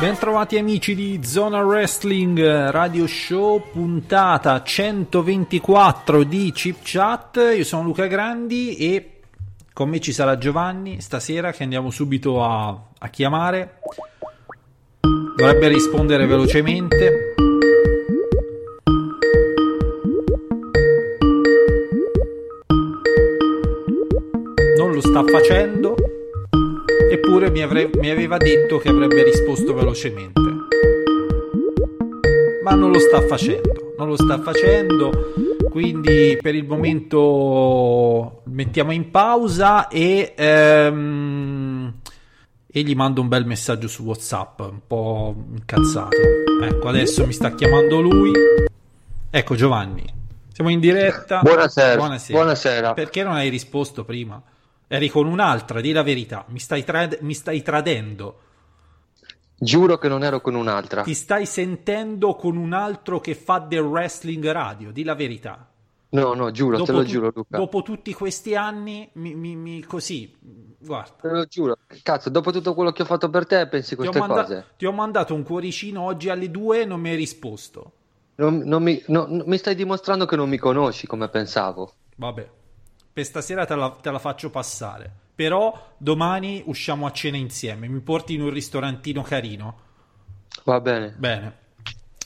Bentrovati amici di Zona Wrestling eh, Radio Show, puntata 124 di Chip Chat. Io sono Luca Grandi e con me ci sarà Giovanni stasera che andiamo subito a, a chiamare. Dovrebbe rispondere velocemente. Non lo sta facendo. Eppure mi, avre- mi aveva detto che avrebbe risposto velocemente. Ma non lo sta facendo, non lo sta facendo. Quindi per il momento mettiamo in pausa e, ehm, e gli mando un bel messaggio su WhatsApp, un po' incazzato. Ecco, adesso mi sta chiamando lui. Ecco Giovanni, siamo in diretta. Buonasera. Buonasera. Perché non hai risposto prima? Eri con un'altra, di la verità. Mi stai, trad- mi stai tradendo. Giuro che non ero con un'altra. Ti stai sentendo con un altro che fa del wrestling radio, di la verità. No, no, giuro, te lo tu- giuro, Luca. dopo tutti questi anni, mi, mi- mi- così, guarda. Te lo giuro. Cazzo, dopo tutto quello che ho fatto per te, pensi Ti queste manda- cose? ti ho mandato un cuoricino oggi alle due e non mi hai risposto. Non, non mi, no- non- mi stai dimostrando che non mi conosci come pensavo. Vabbè, per stasera te la, te la faccio passare. Però domani usciamo a cena insieme. Mi porti in un ristorantino carino. Va bene. Bene.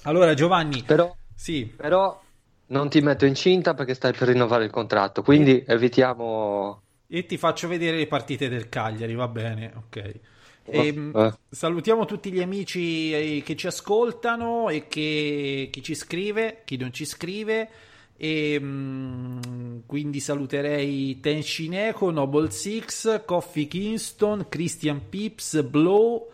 Allora, Giovanni. Però, sì. però non ti metto incinta perché stai per rinnovare il contratto. Quindi evitiamo. E ti faccio vedere le partite del Cagliari, va bene, ok. E, eh. Salutiamo tutti gli amici eh, che ci ascoltano e che, chi ci scrive, chi non ci scrive. E mh, quindi saluterei Tenshin Echo, Noble Six, Coffee Kingston, Christian Pips, Blow,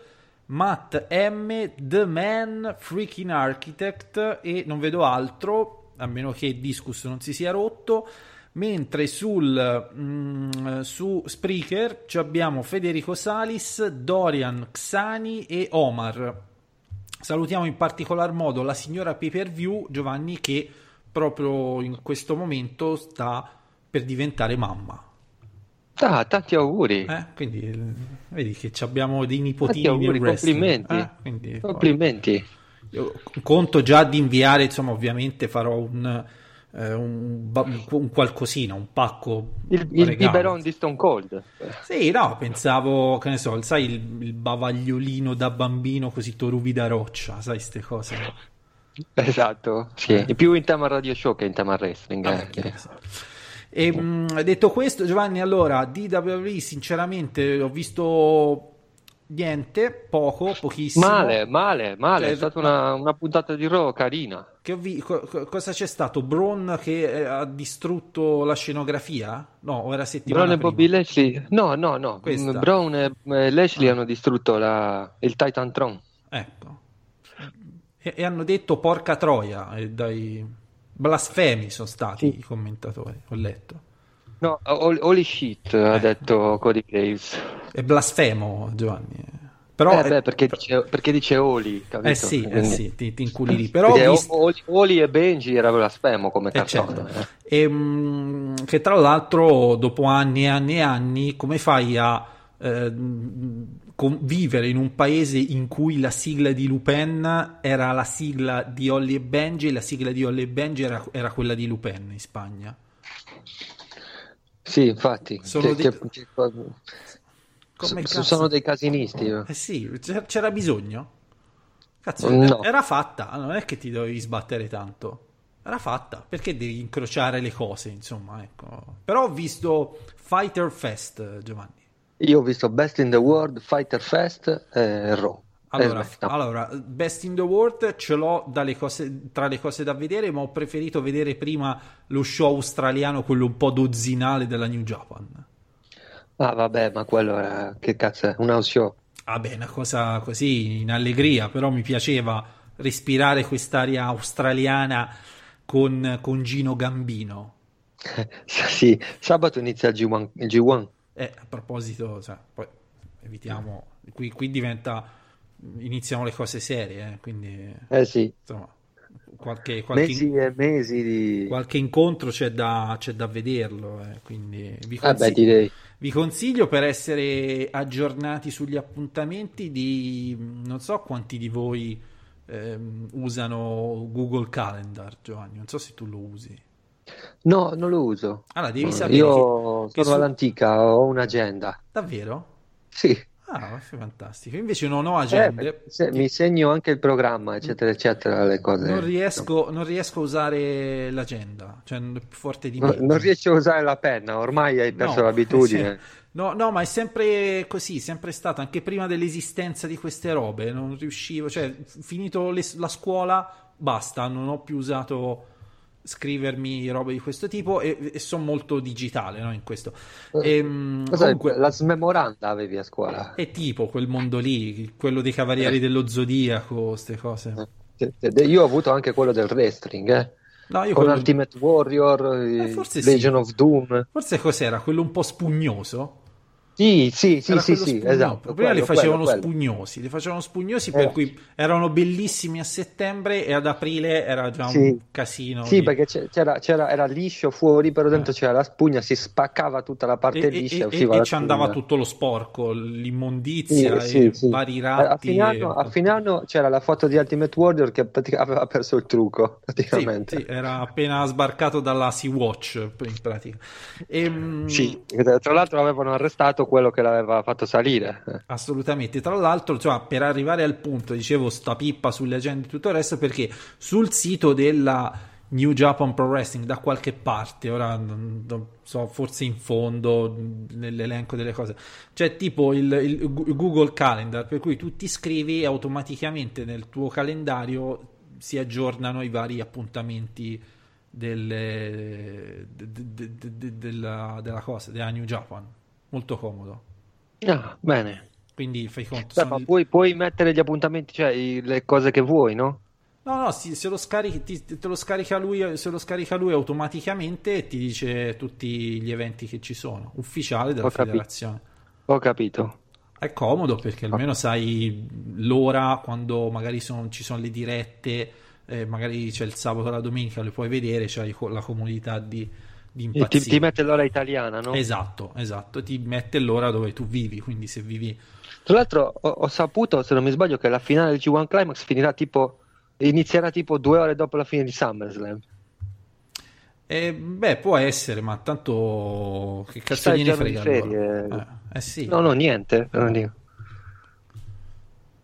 Matt M, The Man, Freaking Architect e non vedo altro, a meno che Discus non si sia rotto. Mentre sul, mh, su Spreaker abbiamo Federico Salis, Dorian Xani e Omar. Salutiamo in particolar modo la signora Pay Per View Giovanni che proprio in questo momento sta per diventare mamma. Ah, tanti auguri. Eh, quindi vedi che abbiamo dei nipotini auguri, nel wrestling. complimenti. Eh, quindi, complimenti. Io conto già di inviare, insomma, ovviamente farò un, eh, un, un, qualcosina, un pacco. Il, il biberon di Stone Cold. Sì, no, pensavo, che ne so, sai, il, il bavagliolino da bambino così toruvi da roccia, sai, queste cose. Esatto, sì. È più in tema radio show che in tema wrestling. Ah, eh. E mh, detto questo, Giovanni, allora di WWE, sinceramente, ho visto niente, poco, pochissimo. Male, male, male. Cioè, è stata una, una, puntata di Raw carina. Che vi... co- cosa c'è stato? Braun che ha distrutto la scenografia? No, era settimana Braun prima? e Bobby Lashley? No, no, no. Questa. Braun e Lashley hanno distrutto la... il Titan Tron. Ecco. E, e, hanno detto porca troia, e dai blasfemi sono stati sì. i commentatori, ho letto. No, holy shit, eh. ha detto Cody Graves. È blasfemo, Giovanni. Però eh beh, perché, dice, perché dice Oli, capito? Eh sì, eh sì ti, ti inculi lì. Però visto... Oli, Oli, e Benji era blasfemo come eh cartone. Certo. E, mh, che tra l'altro, dopo anni e anni e anni, come fai a eh, vivere in un paese in cui la sigla di Lupin era la sigla di Ollie e Benji e la sigla di Ollie e Benji era, era quella di Lupin in Spagna? Sì, infatti. Sono, che, dei... che, che, sono dei casinisti. Eh sì, c'era bisogno. Cazzo, no. era fatta, non è che ti dovevi sbattere tanto. Era fatta, perché devi incrociare le cose, insomma, ecco. Però ho visto Fighter Fest, Giovanni. Io ho visto Best in the World, Fighter Fest e Raw. Allora, allora, Best in the World ce l'ho cose, tra le cose da vedere, ma ho preferito vedere prima lo show australiano, quello un po' dozzinale della New Japan. Ah, vabbè, ma quello era che cazzo è? Un house show. Vabbè, una cosa così in allegria, però mi piaceva respirare quest'aria australiana con, con Gino Gambino. sì, sabato inizia il G1. Il G1. Eh, a proposito, cioè, poi evitiamo, qui, qui diventa iniziano le cose serie, eh, quindi eh sì. insomma, qualche, qualche, mesi e mesi di... qualche incontro c'è da, c'è da vederlo, eh, quindi vi ah, consiglio, beh, vi consiglio per essere aggiornati sugli appuntamenti di non so quanti di voi ehm, usano Google Calendar, Giovanni, non so se tu lo usi. No, non lo uso. Allora, devi sapere Io che, sono su... all'antica, ho un'agenda. Davvero? Sì. Ah, fantastico. Invece non ho agende. Eh, se, mi segno anche il programma, eccetera, eccetera, le cose. Non riesco, non riesco a usare l'agenda, cioè non è più forte di me. No, non riesci a usare la penna, ormai hai perso no, l'abitudine. No, no, ma è sempre così, sempre stato, anche prima dell'esistenza di queste robe, non riuscivo, cioè, finito le, la scuola, basta, non ho più usato scrivermi robe di questo tipo e, e sono molto digitale no, in questo e, comunque, la smemoranda avevi a scuola è tipo quel mondo lì quello dei cavalieri eh. dello zodiaco queste cose eh. io ho avuto anche quello del wrestling eh. No, con quello... Ultimate Warrior, eh, Legion sì. of Doom. Forse cos'era? Quello un po' spugnoso? Sì, sì, sì, sì, quello sì, esatto. Prima li quello, facevano quello, quello. spugnosi, li facevano spugnosi Eh. per cui erano bellissimi a settembre e ad aprile era già un Sì. casino. Sì, di- perché c'era, c'era- era liscio fuori, però dentro Eh. c'era la spugna, si spaccava tutta la parte E, e- liscia e- e e ci andava tutto lo sporco, l'immondizia Sì, e sì. vari A, ratti. fine anno, e- a fine anno c'era la foto di Ultimate Warrior che praticamente aveva perso il trucco, praticamente. sì, era appena sbarcato dalla Sea-Watch in pratica. Ehm, Sì, tra l'altro avevano arrestato quello che l'aveva fatto salire. Assolutamente, tra l'altro, insomma, per arrivare al punto, dicevo, sta pippa sulle agende e tutto il resto, perché sul sito della New Japan Pro Wrestling, da qualche parte, ora non, non so, forse in fondo nell'elenco delle cose, c'è tipo il, il Google Calendar, per cui tu ti iscrivi e automaticamente nel tuo calendario si aggiornano i vari appuntamenti delle- de- de- de- de- della, della cosa, della New Japan. Molto comodo. Ah, bene. Quindi fai conto. Beh, sono ma puoi, puoi mettere gli appuntamenti, cioè le cose che vuoi, no? No, no, se lo scarichi, ti- te lo scarica lui, se lo scarica lui automaticamente ti dice tutti gli eventi che ci sono, ufficiale della Ho capito. federazione. Ho capito. È comodo perché almeno sai l'ora quando magari sono- ci sono le dirette, eh, magari c'è il sabato e la domenica, le puoi vedere, c'hai la comodità di, di E ti, impazzire. ti mette l'ora italiana, no? Esatto, esatto, ti mette l'ora dove tu vivi, quindi se vivi... Tra l'altro ho, ho saputo, se non mi sbaglio, che la finale del G1 Climax finirà tipo, inizierà tipo due ore dopo la fine di SummerSlam. Eh, beh, può essere, ma tanto che cazzo gliene frega allora? Eh, eh sì. No, no, niente. non dico.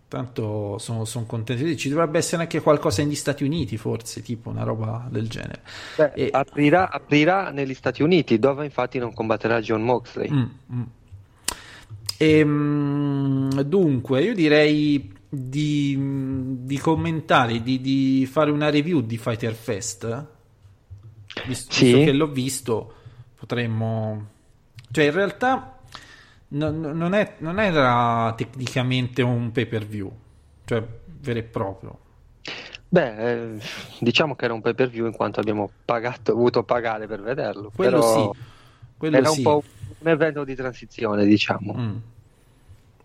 Tanto sono, sono contento. Ci dovrebbe essere anche qualcosa negli Stati Uniti, forse, tipo una roba del genere. Beh, E- aprirà, aprirà negli Stati Uniti, dove infatti non combatterà John Moxley. Mm, mm. Ehm, dunque, io direi di, di commentare, di, di fare una review di Fighter Fest. Visto, Sì. visto che l'ho visto, potremmo. Cioè, in realtà non, non è- non era tecnicamente un pay per view, cioè vero e proprio. Beh, eh, diciamo che era un pay per view in quanto abbiamo pagato, dovuto pagare per vederlo. Quello però sì, quello era sì. un po' un evento di transizione, diciamo. Mm.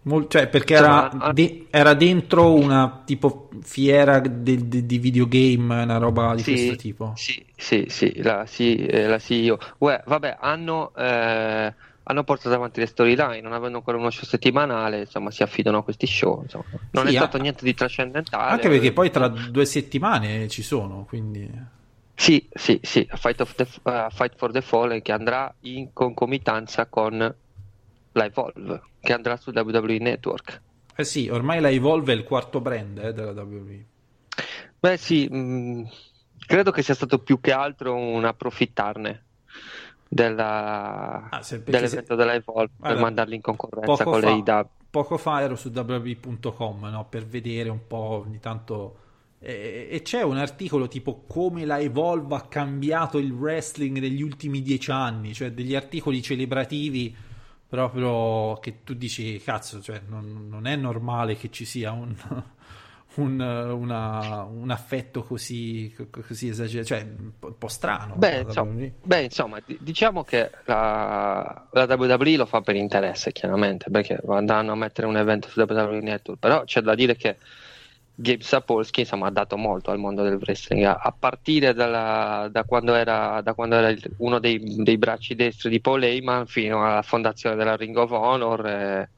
Mol- cioè, perché era, de- era dentro una tipo fiera de- de- di videogame, una roba di Sì, questo tipo. Sì, sì, sì, la, sì, eh, la CEO. Uè, vabbè, hanno, eh, hanno portato avanti le storyline, non avendo ancora uno show settimanale, insomma, si affidano a questi show. insomma. Non Sì, è stato niente di trascendentale. Anche perché poi tra due settimane ci sono, quindi... Sì, sì, sì, Fight, the, uh, Fight for the Fallen che andrà in concomitanza con la Evolve, che andrà su WWE Network. Eh sì, ormai la Evolve è il quarto brand eh, della WWE. Beh, sì, mh, credo che sia stato più che altro un approfittarne della, Ah, dell'evento se- della Evolve per Guarda, mandarli in concorrenza con fa, le IW. poco fa ero su www.com no, per vedere un po' ogni tanto e, e c'è un articolo tipo come la Evolve ha cambiato il wrestling negli ultimi dieci anni, cioè degli articoli celebrativi proprio che tu dici cazzo, cioè non, non è normale che ci sia un, un, una- un affetto così, così esagerato, cioè un po', strano. Beh, insomma, beh, insomma, di- diciamo che la, la WWE lo fa per interesse, chiaramente, perché andranno a mettere un evento su WWE Network, però c'è da dire che Gabe Sapolsky insomma, ha dato molto al mondo del wrestling, a, a partire dalla- da quando era, da quando era il- uno dei, dei bracci destri di Paul Heyman fino alla fondazione della Ring of Honor e,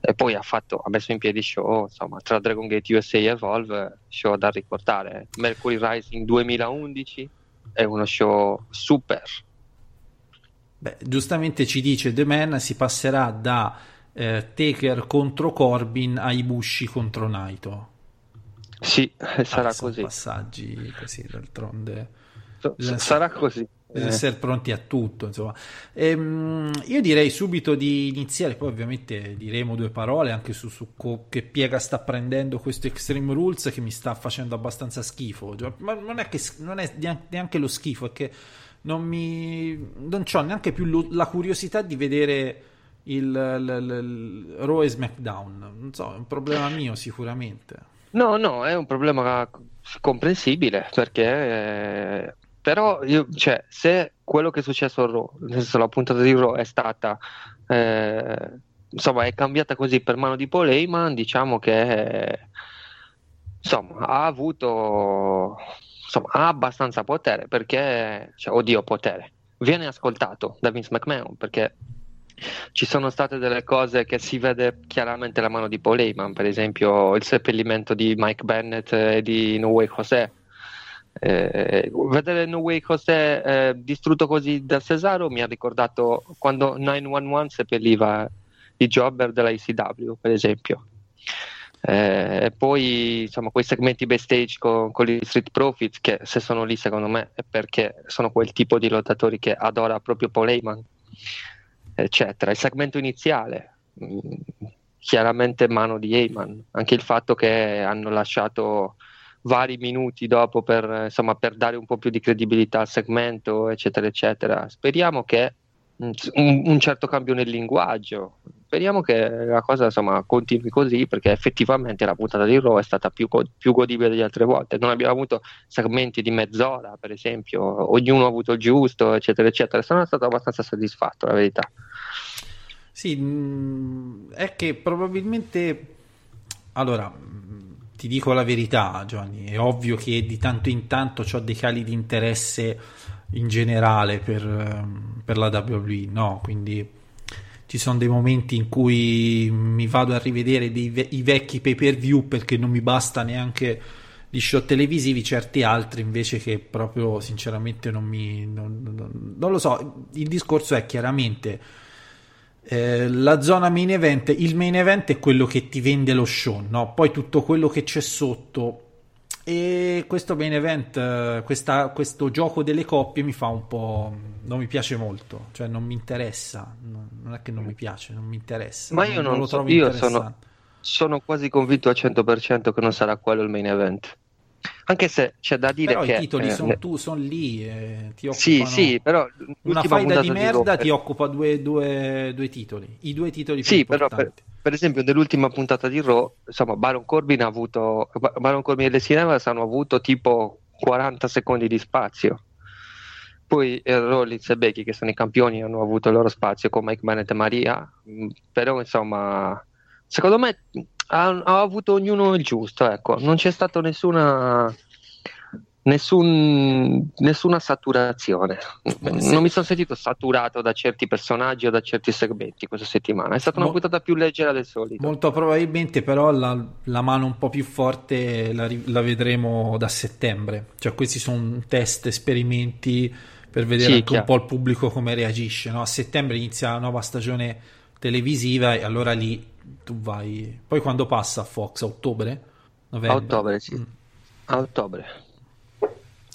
e poi ha, fatto, ha messo in piedi show insomma, tra Dragon Gate USA e Evolve, show da ricordare. Mercury Rising 2011 è uno show super. Beh, giustamente ci dice The Man si passerà da eh, Taker contro Corbin a Ibushi contro Naito. Sì, sarà Ah, così. passaggi così, d'altronde. S- sarà così. Bisogna Eh, essere pronti a tutto, insomma. Ehm, io direi subito di iniziare, poi ovviamente diremo due parole anche su, su co- che piega sta prendendo questo Extreme Rules che mi sta facendo abbastanza schifo. Ma non è, che, non è neanche- lo schifo, è che non mi... non ho neanche più lo- la curiosità di vedere il, il, il- il Raw e SmackDown. Non so, è un problema mio sicuramente. No, no, è un problema comprensibile perché, eh, però io, cioè, se quello che è successo a Raw, nel senso la puntata di Raw è stata eh, insomma è cambiata così per mano di Paul Heyman, diciamo che insomma ha avuto insomma, ha abbastanza potere perché cioè, oddio potere viene ascoltato da Vince McMahon perché ci sono state delle cose che si vede chiaramente la mano di Paul Heyman, per esempio il seppellimento di Mike Bennett e di No Way José. Eh, vedere No Way José eh, distrutto così da Cesaro mi ha ricordato quando 911 seppelliva i jobber della ICW, per esempio. Eh, e poi insomma quei segmenti backstage con, con, gli Street Profits che se sono lì secondo me è perché sono quel tipo di lottatori che adora proprio Paul Heyman eccetera il segmento iniziale mh, mm, chiaramente mano di Heyman anche il fatto che hanno lasciato vari minuti dopo per, insomma, per dare un po' più di credibilità al segmento eccetera eccetera. Speriamo che un, un certo cambio nel linguaggio. Speriamo che la cosa insomma, continui così perché effettivamente la puntata di Raw è stata più, più, godibile delle altre volte. Non abbiamo avuto segmenti di mezz'ora per esempio. Ognuno ha avuto il giusto eccetera eccetera. Sono stato abbastanza soddisfatto la verità. Sì mm, è che probabilmente allora ti dico la verità Giovanni è ovvio che di tanto in tanto ho dei cali di interesse in generale per, ehm, per la WWE no? Quindi ci sono dei momenti in cui mi vado a rivedere dei, i vecchi pay per view perché non mi basta neanche gli show televisivi, certi altri invece che proprio sinceramente non mi... non, non, non lo so, il discorso è chiaramente eh, la zona main event, il main event è quello che ti vende lo show, no? poi tutto quello che c'è sotto e questo main event, questa, questo gioco delle coppie mi fa un po'. non mi piace molto, cioè non mi interessa. Non è che non mi piace, non mi interessa. Ma io non, non lo so, trovo io sono, sono, quasi convinto al 100% che non sarà quello il main event. Anche se c'è da dire però che. i titoli eh, sono tu, sono lì. Eh, ti sì, sì, però. Una faida di merda di ti occupa due, due, due, titoli. I due titoli più sì, importanti. però. Per per esempio nell'ultima puntata di Raw insomma Baron Corbin ha avuto Baron Corbin e Leslie Evans hanno avuto tipo 40 secondi di spazio poi eh, Rollins e Becky che sono i campioni hanno avuto il loro spazio con Mike Bennett e Maria mm, però insomma secondo me ha, ha avuto ognuno il giusto ecco non c'è stata nessuna Nessun, nessuna saturazione. Sì. Non mi sono sentito saturato da certi personaggi o da certi segmenti questa settimana. È stata una Mo- puntata più leggera del solito. Molto probabilmente, però, la, la mano un po' più forte la, la, vedremo da settembre. Cioè, questi sono test, esperimenti per vedere sì, anche chiaro. un po' il pubblico come reagisce. No? A settembre inizia la nuova stagione televisiva e allora lì tu vai. Poi quando passa a Fox? A ottobre? Novembre? A ottobre, sì. Mm. A ottobre.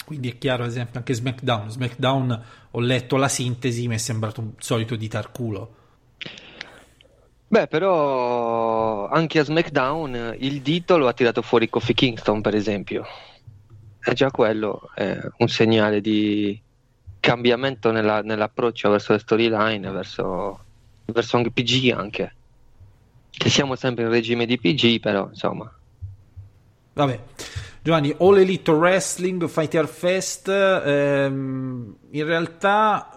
Quindi è chiaro, ad esempio, anche SmackDown. SmackDown ho letto la sintesi, mi è sembrato un solito di tarculo. Beh, però anche a SmackDown il dito lo ha tirato fuori Kofi Kingston, per esempio. E già quello è un segnale di cambiamento nella, nell'approccio verso le storyline, verso, verso anche PG anche. Che siamo sempre in regime di PG, però insomma. Vabbè. Giovanni, All Elite Wrestling Fighter Fest, ehm, in realtà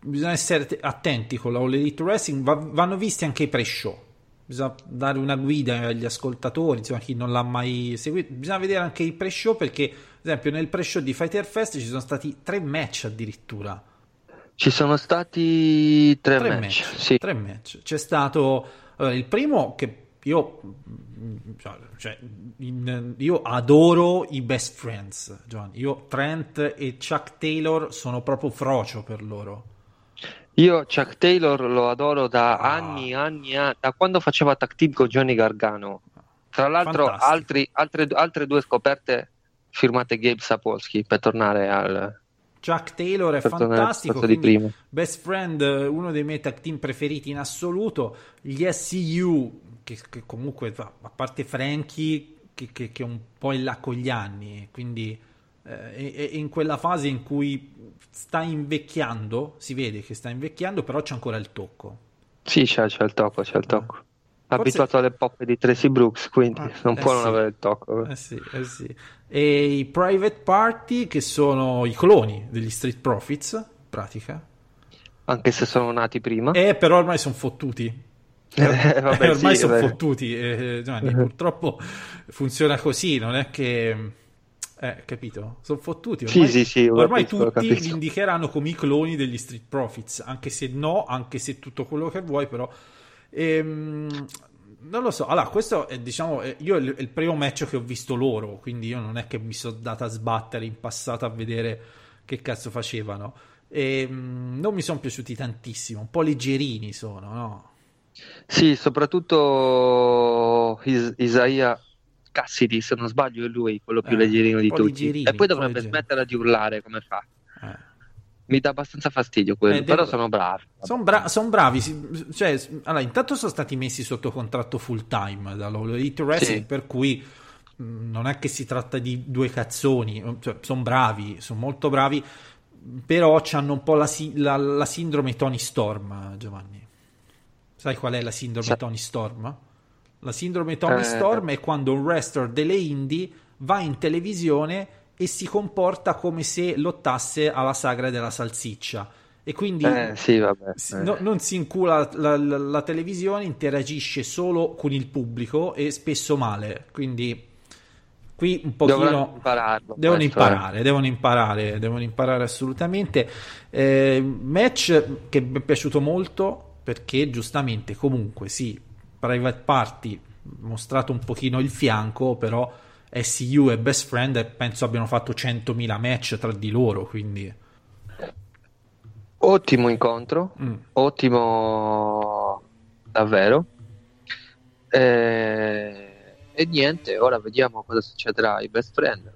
bisogna essere attenti con la All Elite Wrestling, va, vanno visti anche i pre-show, bisogna dare una guida agli ascoltatori, insomma chi non l'ha mai seguito, bisogna vedere anche i pre-show perché, ad esempio, nel pre-show di Fighter Fest ci sono stati tre match addirittura. Ci sono stati tre, tre match, match, sì. tre match. C'è stato allora, il primo che io, cioè, in, io adoro i best friends, Giovanni. Io Trent e Chuck Taylor sono proprio frocio per loro. Io Chuck Taylor lo adoro da ah. anni, anni, anni, da quando faceva tag team con Johnny Gargano. Tra l'altro, altri, altre, altre, due scoperte firmate Gabe Sapolsky per tornare al. Chuck Taylor è fantastico. Best Friend, uno dei miei tag team preferiti in assoluto. Gli SCU che, che comunque, a parte Frankie, che, che, che, è un po' in là con gli anni, quindi eh, è, è, in quella fase in cui sta invecchiando, si vede che sta invecchiando, però c'è ancora il tocco. Sì, c'è, c'è il tocco, c'è il eh. tocco. abituato alle poppe di Tracy Brooks, quindi Ah, non eh può non sì. avere il tocco. Eh sì, eh sì. E i private party che sono i cloni degli Street Profits, in pratica. Anche se sono nati prima. Eh, però ormai sono fottuti. Eh, vabbè, Eh, ormai sì, sono vabbè. fottuti. eh, Giovanni, purtroppo funziona così, non è che... Eh, capito? Sono fottuti. Sì, Ormai, sì, sì, lo ormai capisco, tutti li indicheranno come i cloni degli Street Profits, anche se no, anche se tutto quello che vuoi, però... Ehm, non lo so, allora questo è diciamo, io è il, primo match che ho visto loro, quindi io non è che mi sono data a sbattere in passato a vedere che cazzo facevano. Ehm, non mi sono piaciuti tantissimo, un po' leggerini sono, no? Sì, soprattutto Is- Isaiah Cassidy, se non sbaglio, è lui quello più Eh, leggerino di tutti. leggerini, e poi po' dovrebbe smetterla di urlare come fa. Mi dà abbastanza fastidio quello, Eh, devo- però sono bravi. Sono bra- son bravi, si- cioè, allora, intanto sono stati messi sotto contratto full time dall'All Elite Wrestling, Sì. per cui mh, non è che si tratta di due cazzoni, cioè, sono bravi, sono molto bravi, però hanno un po' la, si- la- la sindrome Tony Storm, Giovanni. Sai qual è la sindrome Sa- Tony Storm? La sindrome Tony Eh. Storm è quando un wrestler delle indie va in televisione e si comporta come se lottasse alla sagra della salsiccia. E quindi Eh, sì, vabbè. eh. no- non si incula la, la- la televisione, interagisce solo con il pubblico e spesso male. Quindi qui un pochino impararlo. devono eh. imparare, devono imparare, devono imparare assolutamente. Eh, match che mi è piaciuto molto perché giustamente comunque sì, Private Party mostrato un pochino il fianco, però SCU e Best Friend eh, penso abbiano fatto 100.000 match tra di loro, quindi Ottimo incontro, Mm. ottimo davvero. Eh, E, niente, ora vediamo cosa succederà ai best friend.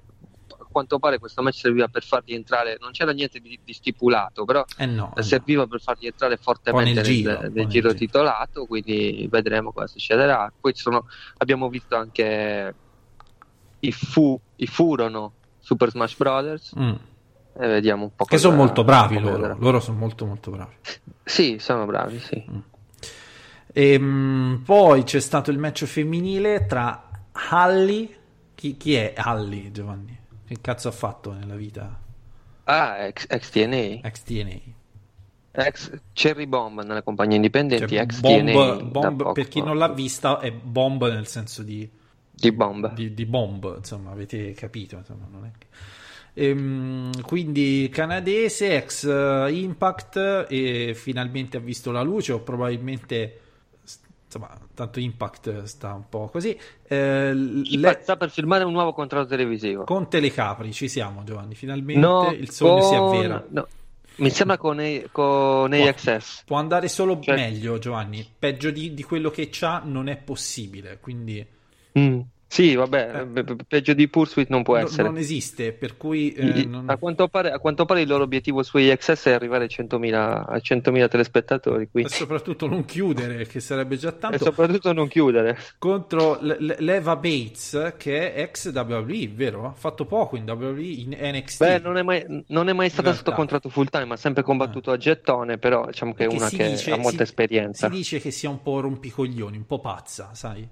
A quanto pare questo match serviva per farli entrare, non c'era niente di, di stipulato, però eh no, eh no. serviva per farli entrare fortemente nel giro, nel nel giro titolato, quindi vedremo cosa succederà. Poi sono, abbiamo visto anche i, fu, i furono Super Smash Brothers Mm. e vediamo un po' Che sono molto bravi loro, vedrà. loro sono molto molto bravi. Sì, sono bravi, sì. Ehm, poi c'è stato il match femminile tra Halli. Chi, chi è Halli, Giovanni? Che cazzo ha fatto nella vita? Ah, ex, ex TNA, Ex TNA. ex Cherry Bomb nelle compagnie indipendenti, Cioè, ex TNA bomb, da bomb, per chi non l'ha vista, è bomb nel senso di, di Bomb. di, di bomb, insomma, avete capito. Insomma, non è che... Ehm, quindi canadese, ex eh, Impact, e finalmente ha visto la luce, o probabilmente. Insomma, tanto Impact sta un po' così. Eh, le- sta per firmare un nuovo contratto televisivo. Con Telecapri ci siamo, Giovanni. Finalmente No, il sogno si con- avvera. no, Mi sembra con, A- con AXS. Può andare solo Cioè- meglio, Giovanni. Peggio di, di quello che c'ha non è possibile. Quindi Mm. Sì, vabbè, pe- peggio di Pursuit non può no- essere. non esiste. Per cui eh, non- a, quanto pare, a quanto pare il loro obiettivo su AXS è arrivare ai 100.000, ai 100.000 telespettatori e quindi. soprattutto non chiudere, che sarebbe già e tanto. soprattutto non chiudere. Contro L- Leva Bates, che è ex WWE, vero? Ha fatto poco in WWE, in NXT. Beh, non è mai, non è mai stata sotto contratto full time, ha sempre combattuto a gettone, però diciamo che è una che dice- ha molta si- esperienza. Si dice che sia un po' rompicoglioni, un po' pazza, sai?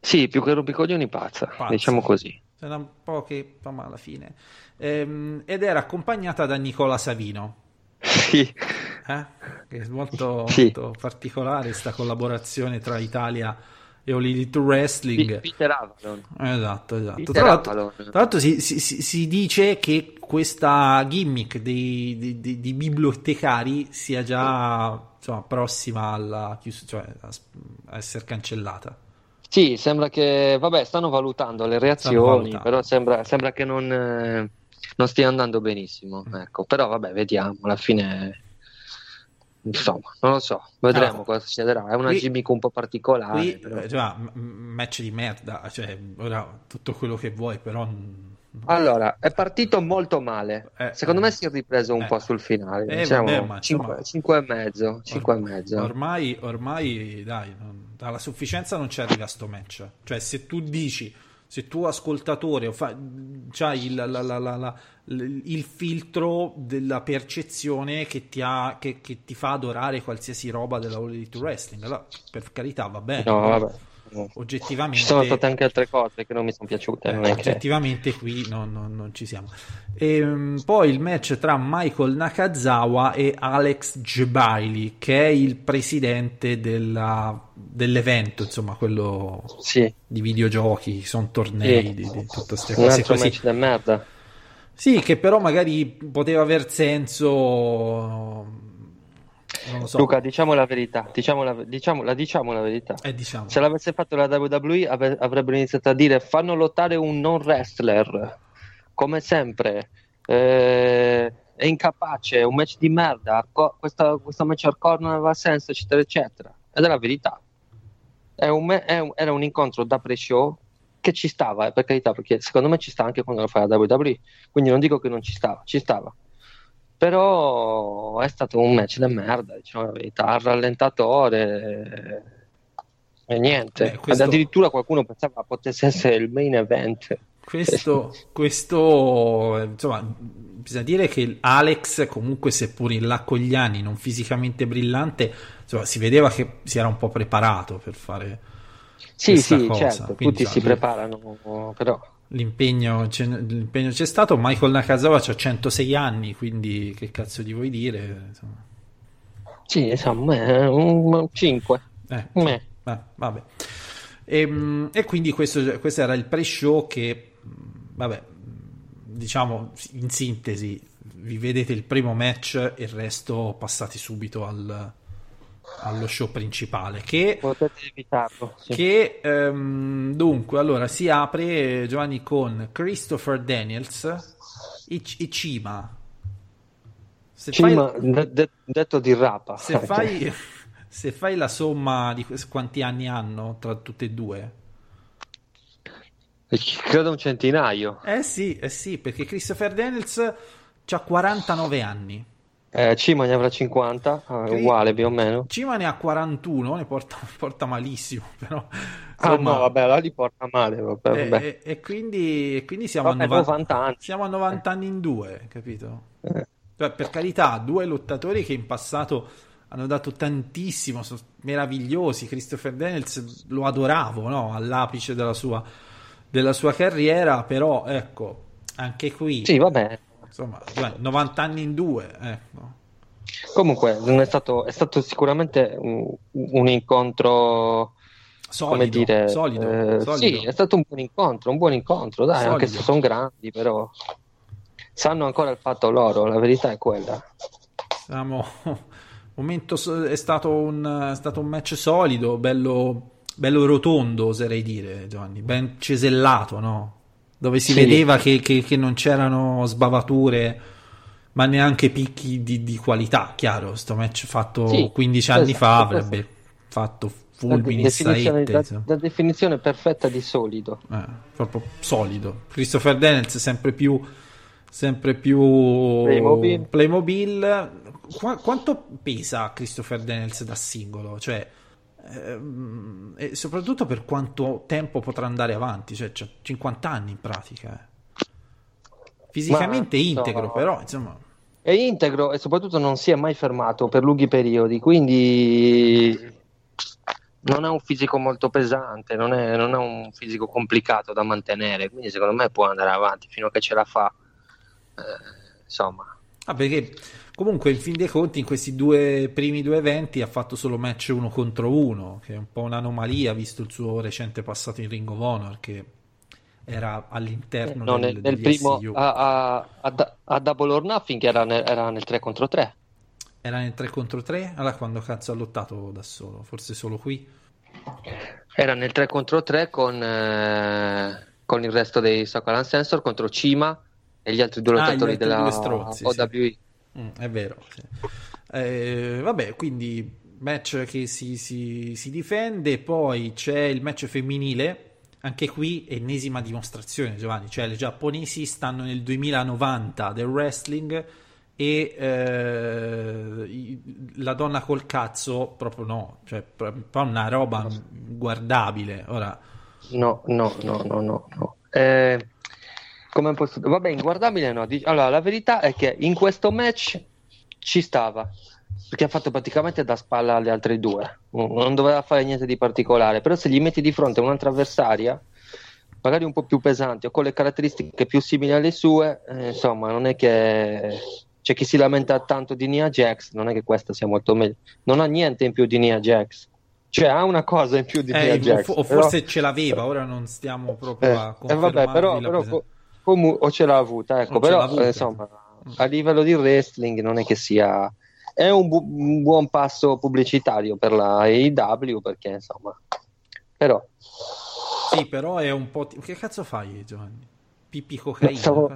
Sì, più che rompicoglioni pazza, Pazza. diciamo così. C'era un po' che insomma, alla fine. Ehm, ed era accompagnata da Nicola Savino. Sì, eh? che è molto, Sì. molto particolare questa collaborazione tra Italia e All Elite Wrestling. Peter Avalon. Esatto, esatto. Peter Tra l'altro, tra l'altro si, si- si- dice che questa gimmick dei, dei- dei- di bibliotecari sia già insomma, prossima alla chius- cioè a, a essere cancellata. Sì, sembra che, vabbè, stanno valutando le reazioni, valutando. però sembra, sembra che non, eh, non stia andando benissimo. Ecco, però vabbè, vediamo, alla fine, insomma, non lo so, vedremo Allora, cosa succederà. È una qui- gimmick un po' particolare. Qui, però. eh, cioè, match di merda, cioè, ora tutto quello che vuoi, però... Allora, è partito molto male. Eh, Secondo eh. me si è ripreso un Eh. po' sul finale. Eh, diciamo vabbè, ma insomma- 5, e mezzo. 5 e mezzo. Ormai, ormai dai, non- alla sufficienza non ci arriva sto match. Cioè, se tu dici, se tu ascoltatore fa- c'hai il, la- la- la- il filtro della percezione che ti, ha, che, che ti fa adorare qualsiasi roba della All Elite Wrestling. Allora, per carità, va bene. No, vabbè. Oggettivamente, Ci sono state anche altre cose che non mi sono piaciute. eh, è che- oggettivamente qui no- no- non ci siamo. Ehm, poi il match tra Michael Nakazawa e Alex Jebaili, che è il presidente della- dell'evento, insomma, quello Sì, di videogiochi, sono tornei, Sì. di, di tutte queste un cose altro così. match da merda. Sì, che però magari poteva aver senso. So. Luca, diciamo la verità, diciamo la, diciamo, la, diciamo la verità. Eh, diciamo. Se l'avesse fatto la WWE ave- avrebbero iniziato a dire fanno lottare un non wrestler, come sempre, eh, è incapace, è un match di merda, hardcore- questa- questo match hardcore non aveva senso, eccetera, eccetera. Ed è la verità. È un me- è un- era un incontro da pre-show che ci stava, eh, per carità, perché secondo me ci sta anche quando lo fa la WWE, quindi non dico che non ci stava, ci stava. Però è stato un match da merda, diciamo la verità, al rallentatore e niente. Beh, questo- addirittura qualcuno pensava potesse essere il main event. Questo, questo, insomma, bisogna dire che Alex, comunque, seppur in là con gli anni, non fisicamente brillante, insomma, si vedeva che si era un po' preparato per fare Sì, sì, cosa. certo, Quindi, tutti sa, si preparano, però L'impegno, c'è, l'impegno c'è stato. Michael Nakazawa ha 106 anni, quindi che cazzo di vuoi dire? Insomma, sì, insomma, è un 5. eh, eh, vabbè. Ehm, E, quindi questo, questo era il pre-show che, vabbè, diciamo in sintesi, vi vedete il primo match e il resto passate subito al- allo show principale. Che, Potete evitarlo. sì. che ehm, dunque, allora si apre Giovanni con Christopher Daniels e, Cima. Se Cima, fai- de- de- detto di rapa. se fai, se fai la somma di quanti anni hanno tra tutte e due, Credo un centinaio. eh sì, eh sì, perché Christopher Daniels ha 49 anni, Eh, Cima ne avrà 50, ah, Cri- uguale più o meno. Cima ne ha 41, ne porta, porta malissimo, però Ah insomma, no, vabbè, allora li porta male. Vabbè, e, vabbè. e- e quindi, e quindi siamo, Vabbè, a 90, 90 anni. siamo a 90 anni in due, capito? Eh. Cioè, per carità, due lottatori che in passato hanno dato tantissimo, sono meravigliosi. Christopher Daniels lo adoravo, no? All'apice della sua, della sua carriera, però ecco, anche qui, Sì, vabbè. Insomma, dai, 90 anni in due, ecco. Comunque, non è stato, è stato sicuramente un, un incontro, Solido, come dire, solido, eh, solido. sì, è stato un buon incontro, un buon incontro, dai, anche Solido. se sono grandi, però sanno ancora il fatto loro, la verità è quella. Siamo... Momento è stato un, è stato un match solido, bello, bello rotondo, oserei dire, Giovanni, ben cesellato, no? Dove si Sì. vedeva che, che- che non c'erano sbavature, ma neanche picchi di, di qualità. Chiaro, sto match fatto Sì, 15 anni esatto, fa questo. avrebbe fatto La fulmini e definizione, saette. la, insomma. la definizione perfetta di solido. Eh, proprio solido. Christopher Daniels sempre più sempre più Playmobil. Playmobil. Qua- quanto pesa Christopher Daniels da singolo? Cioè ehm, e soprattutto per quanto tempo potrà andare avanti, cioè c'ha 50 anni in pratica. eh. Fisicamente Ma, integro, no. però insomma È integro e soprattutto non si è mai fermato per lunghi periodi, quindi non ha un fisico molto pesante, non, è, non ha un fisico complicato da mantenere, quindi secondo me può andare avanti fino a che ce la fa. Eh, insomma, Ah, perché comunque in fin dei conti in questi due primi due eventi ha fatto solo match uno contro uno, che è un po' un'anomalia visto il suo recente passato in Ring of Honor che era all'interno no, del, nel, primo a, a- a- Double or Nothing era nel, era nel 3 contro 3. Era nel 3 contro 3? Allora quando cazzo ha lottato da solo? Forse solo qui? Era nel 3 contro 3 con, eh, con il resto dei Sokolan Sensor contro Cima e gli altri due Ah, lottatori altri della due strozzi, sì. Mm, è vero. sì. Eh, vabbè, quindi match che si, si- si difende, poi c'è il match femminile. Anche qui ennesima dimostrazione, Giovanni. Cioè, le giapponesi stanno nel 2090 del wrestling e eh, la donna col cazzo proprio no. Cioè, proprio una roba guardabile. Ora, No, no, no, no, no. no. Eh, come posso... Vabbè, inguardabile no. Allora, la verità è che in questo match ci stava. Perché ha fatto praticamente da spalla alle altre due. Non doveva fare niente di particolare. Però se gli metti di fronte un'altra avversaria, magari un po' più pesante o con le caratteristiche più simili alle sue, eh, insomma, non è che c'è chi si lamenta tanto di Nia Jax, non è che questa sia molto meglio. Non ha niente in più di Nia Jax. Cioè, ha una cosa in più di Nia Eh, o, Jax. o però- forse ce l'aveva, ora non stiamo proprio eh, a eh, confermarvi vabbè, però, la però comu- o ce l'ha avuta, ecco, però avuta. eh, insomma, a livello di wrestling non è che sia è un, bu- un buon passo pubblicitario per la AEW perché insomma, però Sì, però è un po'... ti- Che cazzo fai, Giovanni? Pippi cocaina? Stavo-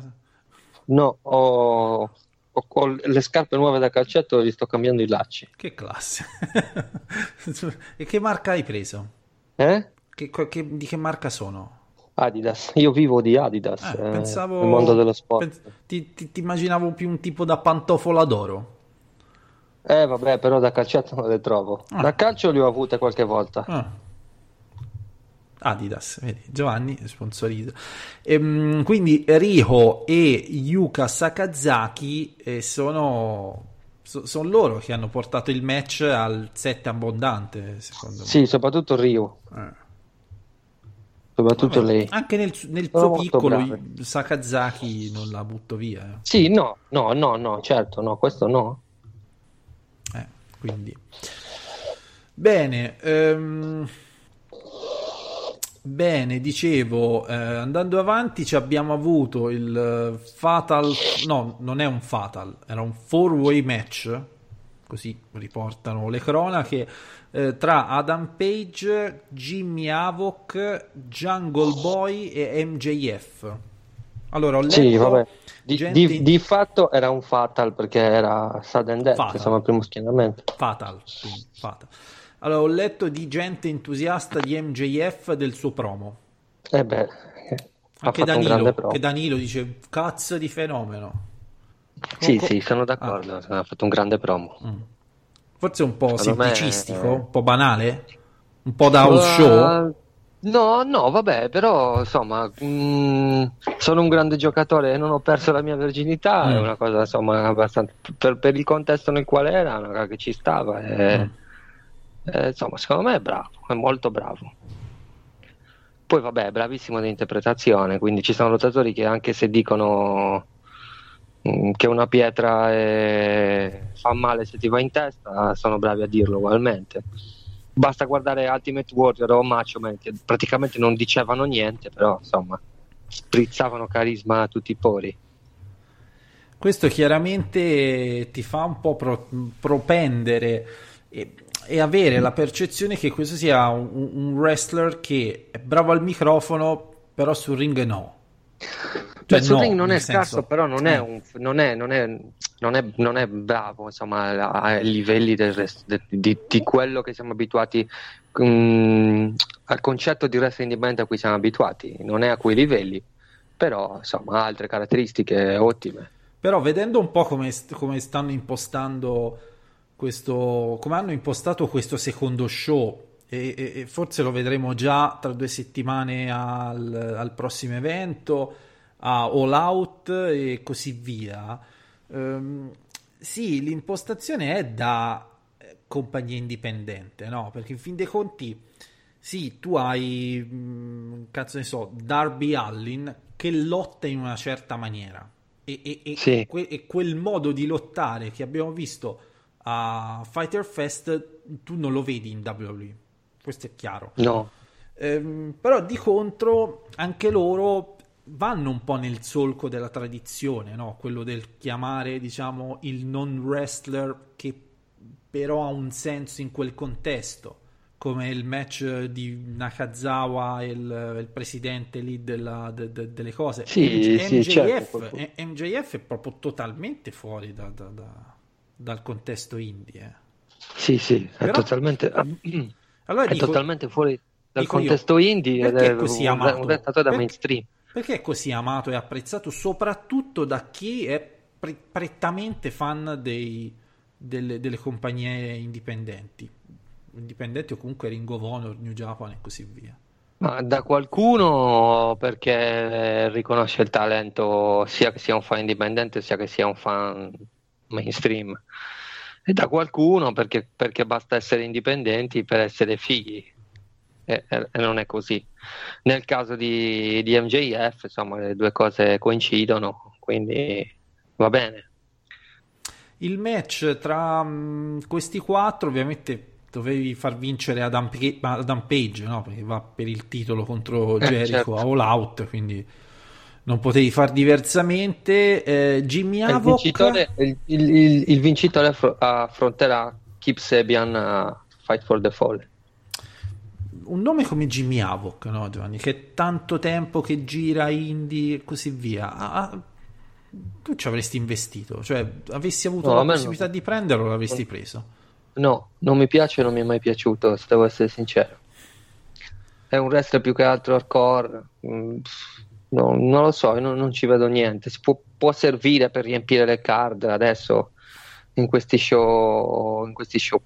no, ho, ho- ho le scarpe nuove da calcetto e gli sto cambiando i lacci. Che classe. e che marca hai preso? Eh? Che- che- di che marca sono? Adidas, io vivo di Adidas, Eh, eh, pensavo... nel mondo dello sport. pens- ti, ti- ti immaginavo più un tipo da pantofola d'oro. Eh vabbè, però da calcetto non le trovo. Ah. Da calcio le ho avute qualche volta. Ah. Adidas, vedi, Giovanni sponsorizza. Ehm, quindi Riho e Yuka Sakazaki eh, sono, so- sono loro che hanno portato il match al set abbondante, secondo me. Sì, soprattutto Rio, Eh. Soprattutto Vabbè, lei. Anche nel, nel suo piccolo brave. Sakazaki non la butto via. eh. Sì, no, no, no, no, certo, no, questo no. Eh, quindi bene ehm, bene dicevo eh, andando avanti ci abbiamo avuto il eh, fatal no non è un fatal era un four way match così riportano le cronache eh, tra Adam Page Jimmy Havoc Jungle Boy e MJF allora ho letto Sì, vabbè. Di, gente di- di fatto era un fatal perché era sudden death, Fatal. insomma, il primo schienamento. Fatal, quindi, fatal. Allora, ho letto di gente entusiasta di MJF del suo promo. E beh, eh, Anche Danilo, che Danilo dice cazzo di fenomeno. Sì, Co- sì, sono d'accordo, ha fatto un grande promo. Forse un po' Secondo me- semplicistico, un po' banale, un po' da house show. Uh, No, no, vabbè, però insomma, mm, sono un grande giocatore e non ho perso la mia virginità, Mm. è una cosa insomma abbastanza per, per il contesto nel quale era, una cosa che ci stava. e- Mm. e, insomma, secondo me è bravo, è molto bravo. Poi vabbè, è bravissimo nell'interpretazione, quindi ci sono lottatori che anche se dicono mm, che una pietra è- fa male se ti va in testa, sono bravi a dirlo ugualmente. Basta guardare Ultimate Warrior o Macho Man che praticamente non dicevano niente, però insomma sprizzavano carisma a tutti i pori. Questo chiaramente ti fa un po' pro- propendere e, e avere la percezione che questo sia un, un wrestler che è bravo al microfono, però sul ring no. Cioè, Beh, no, ring non è scarso, senso- però non è, un- non, è, non, è, non, è, non è bravo insomma, ai livelli del rest- de- di, di quello che siamo abituati, mm, al concetto di wrestling indipendente a cui siamo abituati. Non è a quei livelli, però insomma ha altre caratteristiche ottime. Però vedendo un po' come, come stanno impostando questo, come hanno impostato questo secondo show, e, e- e forse lo vedremo già tra due settimane al, al prossimo evento, a All Out e così via. Ehm, sì, l'impostazione è da eh, compagnia indipendente, no? Perché in fin dei conti, sì, tu hai, mh, cazzo ne so, Darby Allin che lotta in una certa maniera. E, e- e Sì. que- e quel modo di lottare che abbiamo visto a Fighter Fest, tu non lo vedi in WWE. Questo è chiaro. No, Ehm, però di contro anche loro vanno un po' nel solco della tradizione, no? quello del chiamare diciamo il non wrestler che però ha un senso in quel contesto, come il match di Nakazawa e il, il presidente lì della- de- de- delle cose. Sì, sì, MJF, certo, quel- eh, MJF è proprio totalmente fuori da- da- da- dal contesto indie. eh. sì, sì, è Però- totalmente, Allora è dico- totalmente fuori dal dico io, contesto indie ed è è un, amato? un wrestler da Perché- mainstream. Perché è così amato e apprezzato soprattutto da chi è pre- prettamente fan dei- delle, delle compagnie indipendenti, indipendenti o comunque Ring of Honor, New Japan e così via. Ma da qualcuno perché riconosce il talento sia che sia un fan indipendente sia che sia un fan mainstream. E da qualcuno perché, perché basta essere indipendenti per essere fighi e, e- e non è così. Nel caso di, di MJF insomma le due cose coincidono quindi va bene. Il match tra mh, questi quattro, ovviamente dovevi far vincere Adam, Pe- Adam Page, no? Perché va per il titolo contro Eh, Jericho certo. a All Out, quindi non potevi far diversamente. Eh, Jimmy Il Havoc, vincitore, il, il- il- il vincitore affro- affronterà Kip Sabian a Fight for the Fall. Un nome come Jimmy Havoc, no Giovanni? Che è tanto tempo che gira indie e così via. Ah, tu ci avresti investito, cioè avessi avuto No, la possibilità di prenderlo, l'avresti preso. No, non mi piace, non mi è mai piaciuto, se devo essere sincero. È un wrestler più che altro hardcore. mm, no, non lo so, non, non ci vedo niente. Si può, può servire per riempire le card adesso in questi show, in questi show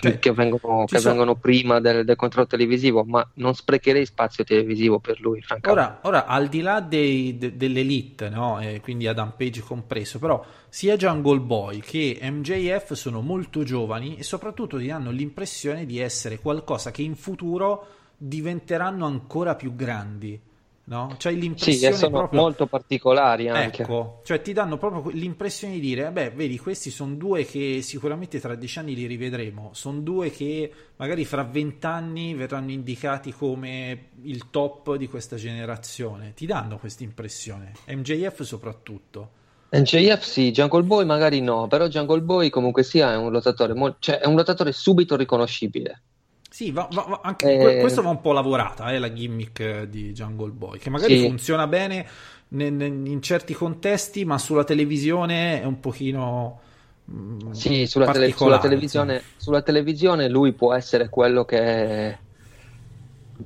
Cioè, che, vengono, che sono- vengono prima del, del controllo televisivo, ma non sprecherei spazio televisivo per lui, francamente. Ora, ora, al di là dei- de- dell'elite, no? E quindi Adam Page compreso, però sia Jungle Boy che MJF sono molto giovani e soprattutto ti danno l'impressione di essere qualcosa che in futuro diventeranno ancora più grandi, no? Sì, e l'impressione sono proprio... molto particolari anche. Ecco, cioè ti danno proprio l'impressione di dire, beh, vedi, questi sono due che sicuramente tra dieci anni li rivedremo, sono due che magari fra vent'anni verranno indicati come il top di questa generazione, ti danno questa impressione, MJF soprattutto. NJF sì, Jungle Boy magari no, però Jungle Boy comunque sia è un lottatore, mol- cioè è un lottatore subito riconoscibile. Sì, va- va- anche Eh, que- questo va un po' lavorata, eh, la gimmick di Jungle Boy, che magari Sì. funziona bene ne- ne- in certi contesti, ma sulla televisione è un pochino... mm, Sì, sulla, tele- sulla televisione, sulla televisione lui può essere quello che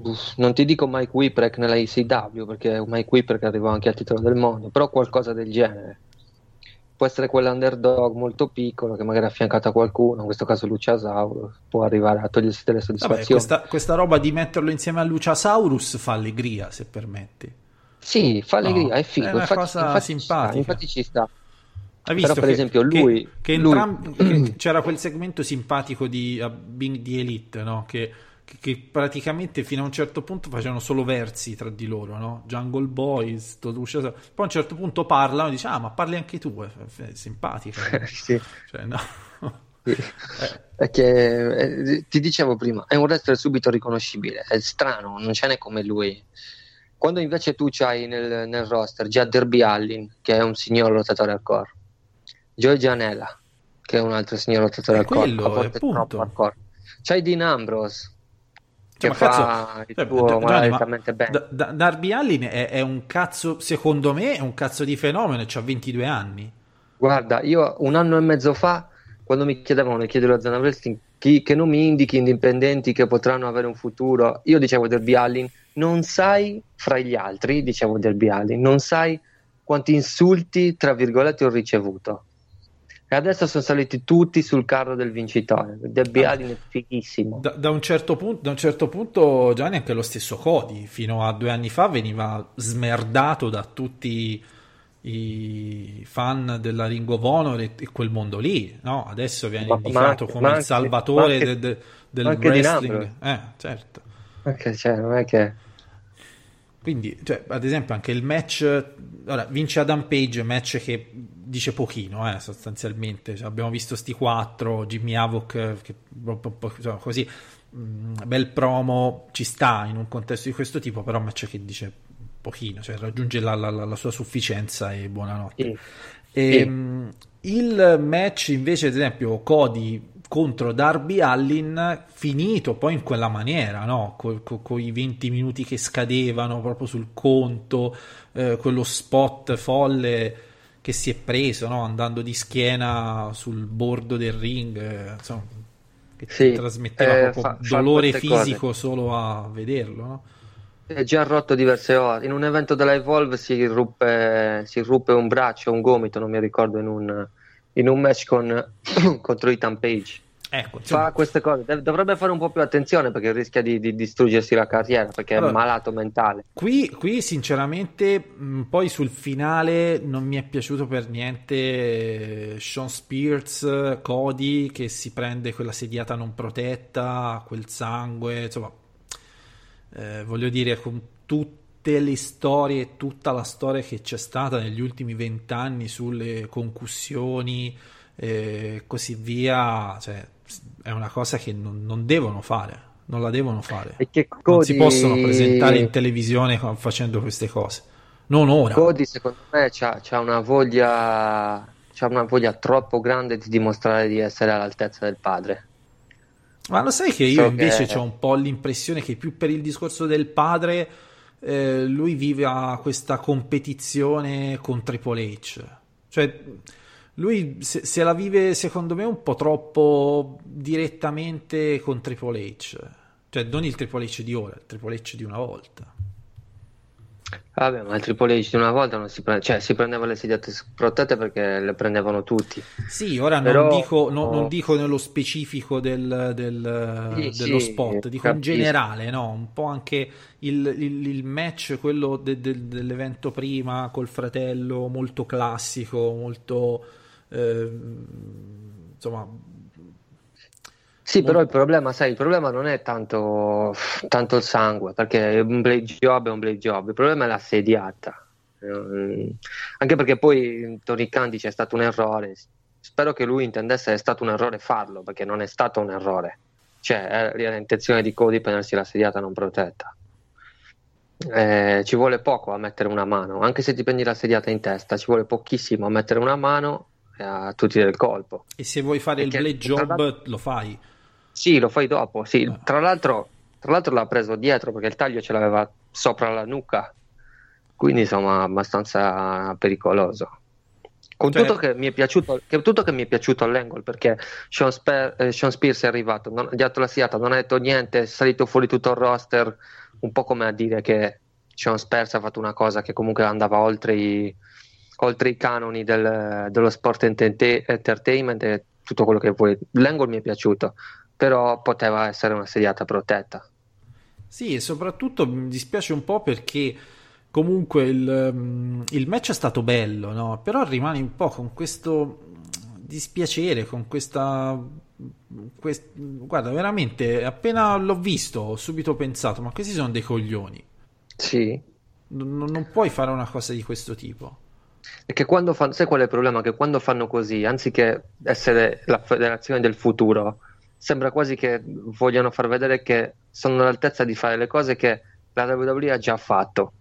Uff, non ti dico Mike Whipwreck nella ECW perché Mike Whipwreck arrivò anche al titolo del mondo, però qualcosa del genere. Può essere quell'underdog molto piccolo che magari è affiancato a qualcuno, in questo caso Luciasauro, può arrivare a togliersi delle Vabbè, soddisfazioni. questa, questa roba di metterlo insieme a Luciasaurus fa allegria, se permetti. Sì, fa allegria, No, è figo, è una infatti, cosa infatti sta, simpatica. infatti ci sta. Hai visto Però, per che- esempio, che- lui- che lui- entram- che c'era quel segmento simpatico di Bing di Elite, no? Che, che- praticamente fino a un certo punto facevano solo versi tra di loro, no? Jungle Boys, Luciasaurus. poi a un certo punto parlano e dice, ah, ma parli anche tu, è, è simpatica. Sì. Cioè, no. Sì. È che eh, ti dicevo prima, è un wrestler subito riconoscibile, è strano, non ce n'è come lui. Quando invece tu c'hai nel, nel roster già Derby Allin, che è un signor lottatore hardcore, Joey Janela, che è un altro signor lottatore È hardcore, quello, a volte appunto. troppo hardcore. C'hai Dean Ambrose, Cioè, che ma fa cazzo, il cioè, suo Gianni, ma maledetamente bene. Da- da- Darby Allin è, è un cazzo, secondo me, è un cazzo di fenomeno e c'ha 22 anni. Guarda, io un anno e mezzo fa, quando mi chiedevano, chiedo alla zona wrestling, chi, che non mi indichi indipendenti che potranno avere un futuro, io dicevo Derby Allin, non sai fra gli altri, dicevo Derby Allin, non sai quanti insulti, tra virgolette, ho ricevuto. E adesso sono saliti tutti sul carro del vincitore. Derby Ah. Allin è fighissimo. Da, da un certo punto, da un certo punto, Gianni, anche lo stesso Cody, fino a due anni fa, veniva smerdato da tutti i fan della Ring of Honor e, e quel mondo lì, no? Adesso viene Ma- indicato ma- come ma il anche- salvatore anche- de- de- del anche wrestling. Eh, certo. Perché, cioè, non è che... Quindi, cioè, ad esempio, anche il match. Ora, vince Adam Page, match che dice pochino, eh, sostanzialmente. Cioè, abbiamo visto sti quattro, Jimmy Havoc, eh, che insomma, così. mm, bel promo ci sta in un contesto di questo tipo, però un match che dice pochino, cioè raggiunge la, la- la- sua sufficienza e buonanotte. Sì. Ehm, Il match invece, ad esempio, Cody contro Darby Allin, finito poi in quella maniera, no? Con i 20 minuti che scadevano proprio sul conto, eh, quello spot folle che si è preso, no? Andando di schiena sul bordo del ring, eh, insomma, che Sì, trasmetteva eh, proprio fa- fa dolore queste cose. fisico solo a vederlo, no? È già rotto diverse volte. In un evento della Evolve si ruppe, si ruppe un braccio, un gomito, non mi ricordo, in un, in un match con, contro Ethan Page. Ecco, insomma, fa queste cose. Dov- dovrebbe fare un po' più attenzione perché rischia di, di distruggersi la carriera perché Allora- è malato mentale. Qui, qui sinceramente, mh, poi sul finale non mi è piaciuto per niente eh, Sean Spears, Cody che si prende quella sediata non protetta, quel sangue, insomma, eh, voglio dire, con tutte le storie, tutta la storia che c'è stata negli ultimi vent'anni sulle concussioni e così via, cioè, è una cosa che non, non devono fare, non la devono fare. E che Non si Cody- possono presentare in televisione facendo queste cose. Non ora. Cody secondo me c'ha una voglia c'ha una voglia troppo grande di dimostrare di essere all'altezza del padre. Ma lo sai che io So invece che- ho un po' l'impressione che più per il discorso del padre eh, lui vive a questa competizione con Triple H. Cioè, lui se, se la vive secondo me un po' troppo direttamente con Triple H. Cioè, non il Triple H di ora, il Triple H di una volta. Vabbè, ma il Triple H di una volta non si prende, cioè si prendeva le sediate protette perché le prendevano tutti. Sì, ora Però- non, dico, no- non dico nello specifico del, del- Sì, dello sì, spot, dico in capisco. generale, no? Un po' anche il, il- il match, quello de- de- dell'evento prima col fratello, molto classico, molto... ehm, insomma, Sì, però il problema, sai, il problema non è tanto, tanto il sangue, perché un blade job è un blade job, il problema è la sediata. Mm, Anche perché poi Tony Khan dice è stato un errore. Spero che lui intendesse è stato un errore farlo, perché non è stato un errore. Cioè, era intenzione di Cody prendersi la sediata non protetta. Eh, ci vuole poco a mettere una mano, anche se ti prendi la sediata in testa, ci vuole pochissimo a mettere una mano a tutti del colpo. e se vuoi fare il Perché- blade tra job, lo fai. Sì, lo fai dopo. Sì. Ah. Tra l'altro, tra l'altro l'ha preso dietro perché il taglio ce l'aveva sopra la nuca, quindi insomma abbastanza pericoloso. Con Cioè- tutto che mi è piaciuto, che tutto che mi è piaciuto all'angle perché Sean, Spe- eh, Sean Spears è arrivato, non, ha dato la siata, non ha detto niente, è salito fuori tutto il roster, un po' come a dire che Sean Spears ha fatto una cosa che comunque andava oltre i, oltre i canoni del- dello sport entertainment e tutto quello che vuoi. L'angle mi è piaciuto, però poteva essere una sediata protetta. Sì, e soprattutto mi dispiace un po' perché comunque il, mm, il match è stato bello, no? Però rimane un po' con questo dispiacere, con questa... quest- Guarda, veramente, appena l'ho visto ho subito pensato, ma questi sono dei coglioni. Sì, Non, non puoi fare una cosa di questo tipo. E che quando fanno, sai qual è il problema? Che quando fanno così, anziché essere la federazione del futuro, sembra quasi che vogliano far vedere che sono all'altezza di fare le cose che la WWE ha già fatto.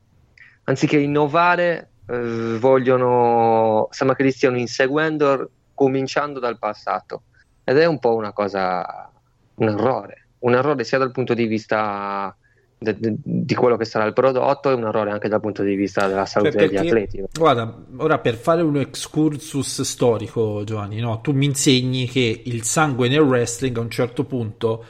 Anziché innovare, eh, vogliono, sembra che li stiano inseguendo cominciando dal passato. Ed è un po' una cosa, un errore. Un errore sia dal punto di vista de- de- di quello che sarà il prodotto e un errore anche dal punto di vista della salute Cioè, degli atleti. Guarda, ora per fare un excursus storico, Giovanni, no? tu mi insegni che il sangue nel wrestling a un certo punto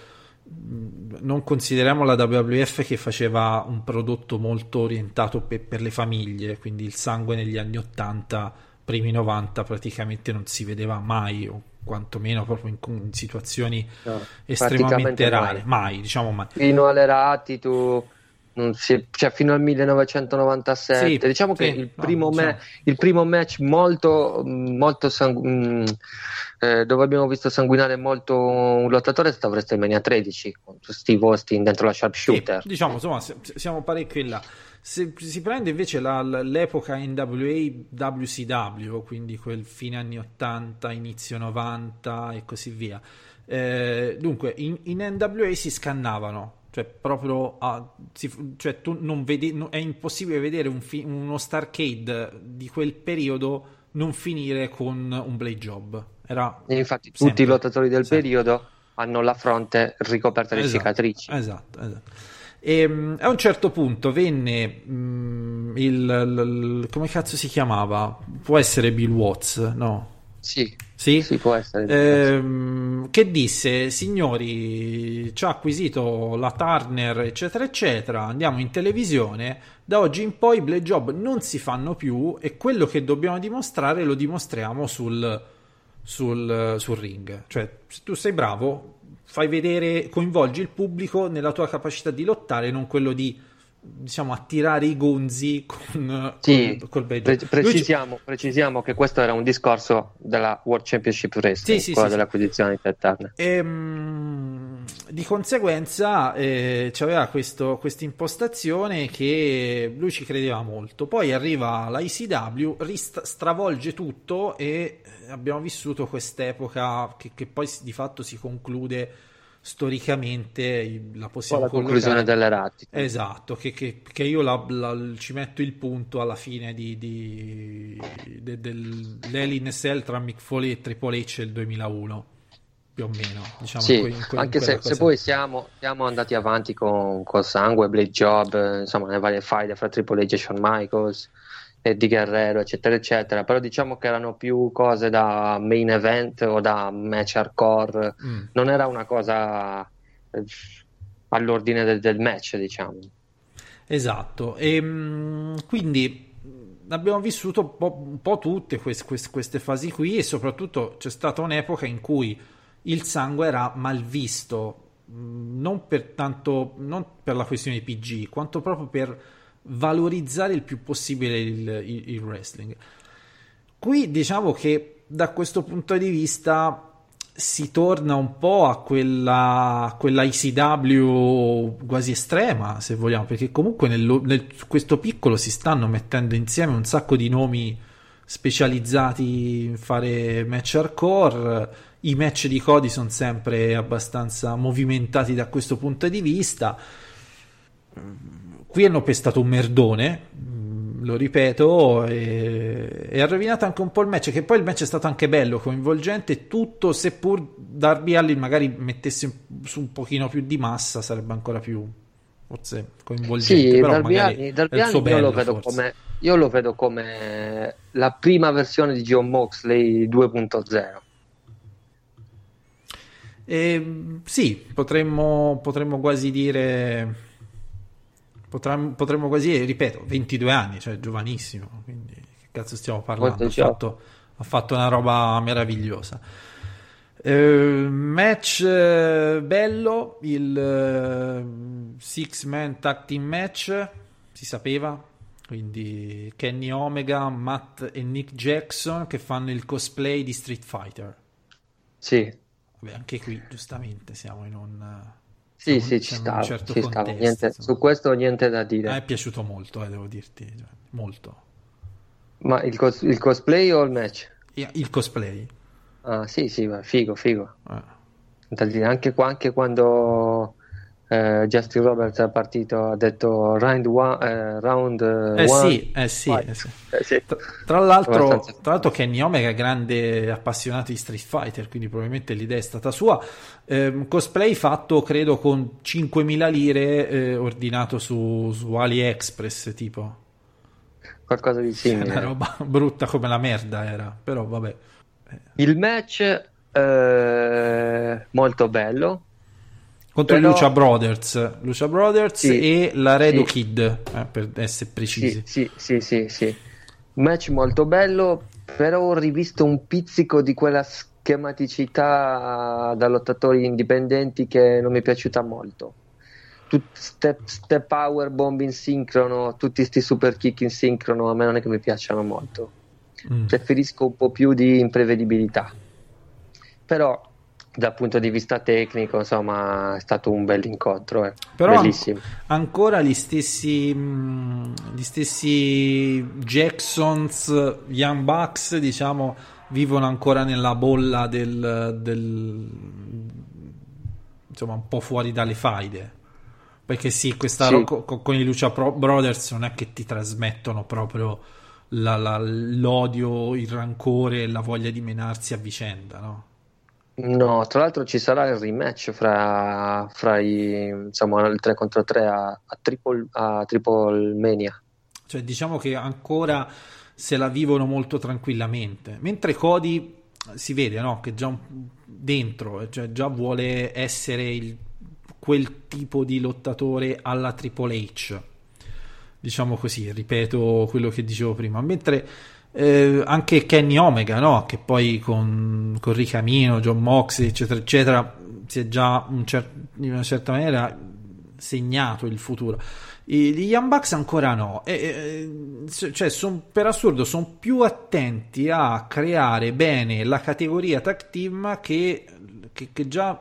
non consideriamo la WWF che faceva un prodotto molto orientato pe- per le famiglie, quindi il sangue negli anni 80, primi 90 praticamente non si vedeva mai, o quantomeno proprio in, in situazioni No, estremamente rare, mai. mai, diciamo mai. fino alle rati tu non si- cioè fino al 1997 Sì, diciamo sì, che il no, primo, diciamo. ma- il primo match molto, molto sangu- mm, eh, dove abbiamo visto sanguinare molto un lottatore è stato WrestleMania 13 con Steve Austin dentro la sharpshooter Sì, diciamo, insomma, siamo parecchio in là. Se si prende invece la- l'epoca NWA WCW, quindi quel fine anni 80, inizio 90 e così via. eh, dunque, in, in NWA si scannavano, cioè proprio a- si- cioè tu non vedi, no- è impossibile vedere un fi- uno Starcade di quel periodo non finire con un blade job. Era E infatti tutti sempre. i lottatori del Sempre. periodo hanno la fronte ricoperta di Esatto, cicatrici Esatto, esatto. E, mh, a un certo punto venne mh, il, il- il- come cazzo si chiamava? Può essere Bill Watts, no? sì, Sì? sì può essere Ehm, che disse signori ci ha acquisito la Turner eccetera eccetera andiamo in televisione da oggi in poi i blade job non si fanno più e quello che dobbiamo dimostrare lo dimostriamo sul, sul, sul ring. Cioè, se tu sei bravo, fai vedere, coinvolgi il pubblico nella tua capacità di lottare, non quello di diciamo attirare i gonzi con, Sì, col, col pre- Lui ci- precisiamo, precisiamo che questo era un discorso della World Championship Wrestling, Sì, quello sì, dell'acquisizione di Ted. Ehm, di conseguenza eh, c'aveva questa impostazione che lui ci credeva molto. Poi arriva la ICW, rist- stravolge tutto e abbiamo vissuto quest'epoca che, che poi di fatto si conclude storicamente, la possiamo la conclusione collocare- delle ratti. Esatto, che, che- che io la- la- ci metto il punto alla fine di, di, de- dell'Hell in a Cell tra Mick Foley e Triple H del 2001, più o meno. Diciamo, Sì, in que- in que- anche se, se poi siamo, siamo andati avanti con, col sangue, Blade Job, eh, insomma, le varie faide fra Triple H e Shawn Michaels, Eddie Guerrero, eccetera, eccetera. Però diciamo che erano più cose da main event o da match hardcore, Mm. non era una cosa eh, all'ordine del, del match, diciamo. Esatto, e mh, quindi abbiamo vissuto un po', un po' tutte quest- quest- queste fasi qui e soprattutto c'è stata un'epoca in cui il sangue era mal visto, mh, non per tanto, non per la questione PG, quanto proprio per valorizzare il più possibile il, il- il wrestling. Qui diciamo che da questo punto di vista si torna un po' a quella, quella ICW quasi estrema, se vogliamo, perché comunque nel, nel- questo piccolo si stanno mettendo insieme un sacco di nomi specializzati in fare match hardcore. I match di Cody sono sempre abbastanza movimentati da questo punto di vista. Qui hanno pestato un merdone, mm, lo ripeto, e, e ha rovinato anche un po' il match, che poi il match è stato anche bello, coinvolgente, tutto, seppur Darby Allin magari mettesse su un pochino più di massa, sarebbe ancora più, forse, coinvolgente, Sì, Darby Allin- Darby Allin io lo bello, vedo forse. come io lo vedo come la prima versione di John Moxley 2.0. E, sì, potremmo, potremmo quasi dire. Potremmo, potremmo quasi, ripeto, 22 anni, cioè giovanissimo. Quindi, che cazzo stiamo parlando? Ha fatto, ha fatto una roba meravigliosa. Eh, match eh, bello, il eh, six man tag team match, si sapeva. Quindi Kenny Omega, Matt e Nick Jackson che fanno il cosplay di Street Fighter. Sì, Vabbè, anche qui giustamente siamo in un... sì, sì, ci stava, certo ci stava. Niente- su questo niente da dire. me è piaciuto molto, eh, devo dirti, cioè, molto. Ma il, cos- il cosplay o il match? Il cosplay. Ah, sì, sì, ma figo, figo. eh. Dire, Anche, qua- anche quando eh, Justin Roberts è partito, ha detto round one, eh, round eh, Eh one. sì, eh sì, eh sì. Eh, sì. Tra, tra l'altro, tra l'altro Kenny Omega è grande appassionato di Street Fighter, quindi probabilmente l'idea è stata sua. Ehm, cosplay fatto, credo, con 5.000 lire eh, ordinato su, su AliExpress, tipo. qualcosa di Una simile. roba brutta come la merda era, però vabbè. Il match molto bello. Contro Però- Lucia Brothers, Lucia Brothers Sì, e la Redo sì. Kid, eh, per essere precisi. Sì, sì, sì, sì. Match molto bello, però ho rivisto un pizzico di quella schematicità da lottatori indipendenti che non mi è piaciuta molto. Tut- step, step power bomb in sincrono, tutti sti super kick in sincrono, a me non è che mi piacciono molto. Mm. Preferisco un po' più di imprevedibilità. Però dal punto di vista tecnico, insomma, è stato un bel incontro, eh. Però an- bellissimo. ancora gli stessi, mh, gli stessi Jacksons, Young Bucks, diciamo, vivono ancora nella bolla del, del- insomma, un po' fuori dalle faide. Perché sì, questa Sì. ro- co- con i Lucia Pro- Brothers non è che ti trasmettono proprio la- la- l'odio, il rancore e la voglia di menarsi a vicenda, no? No, tra l'altro ci sarà il rematch fra, fra i, insomma, il 3 contro 3 a, a, Triple, a Triple Mania. Cioè, diciamo che ancora se la vivono molto tranquillamente. Mentre Cody si vede, no? Che già dentro, cioè già vuole essere il- quel tipo di lottatore alla Triple H. Diciamo così, ripeto quello che dicevo prima. Mentre eh, anche Kenny Omega, no? che poi con, con Ricamino, John Moxley, eccetera, eccetera, si è già un cer- in una certa maniera segnato il futuro. Gli Young Bucks ancora no, e, e, cioè son, per assurdo sono più attenti a creare bene la categoria tag team che, che, che già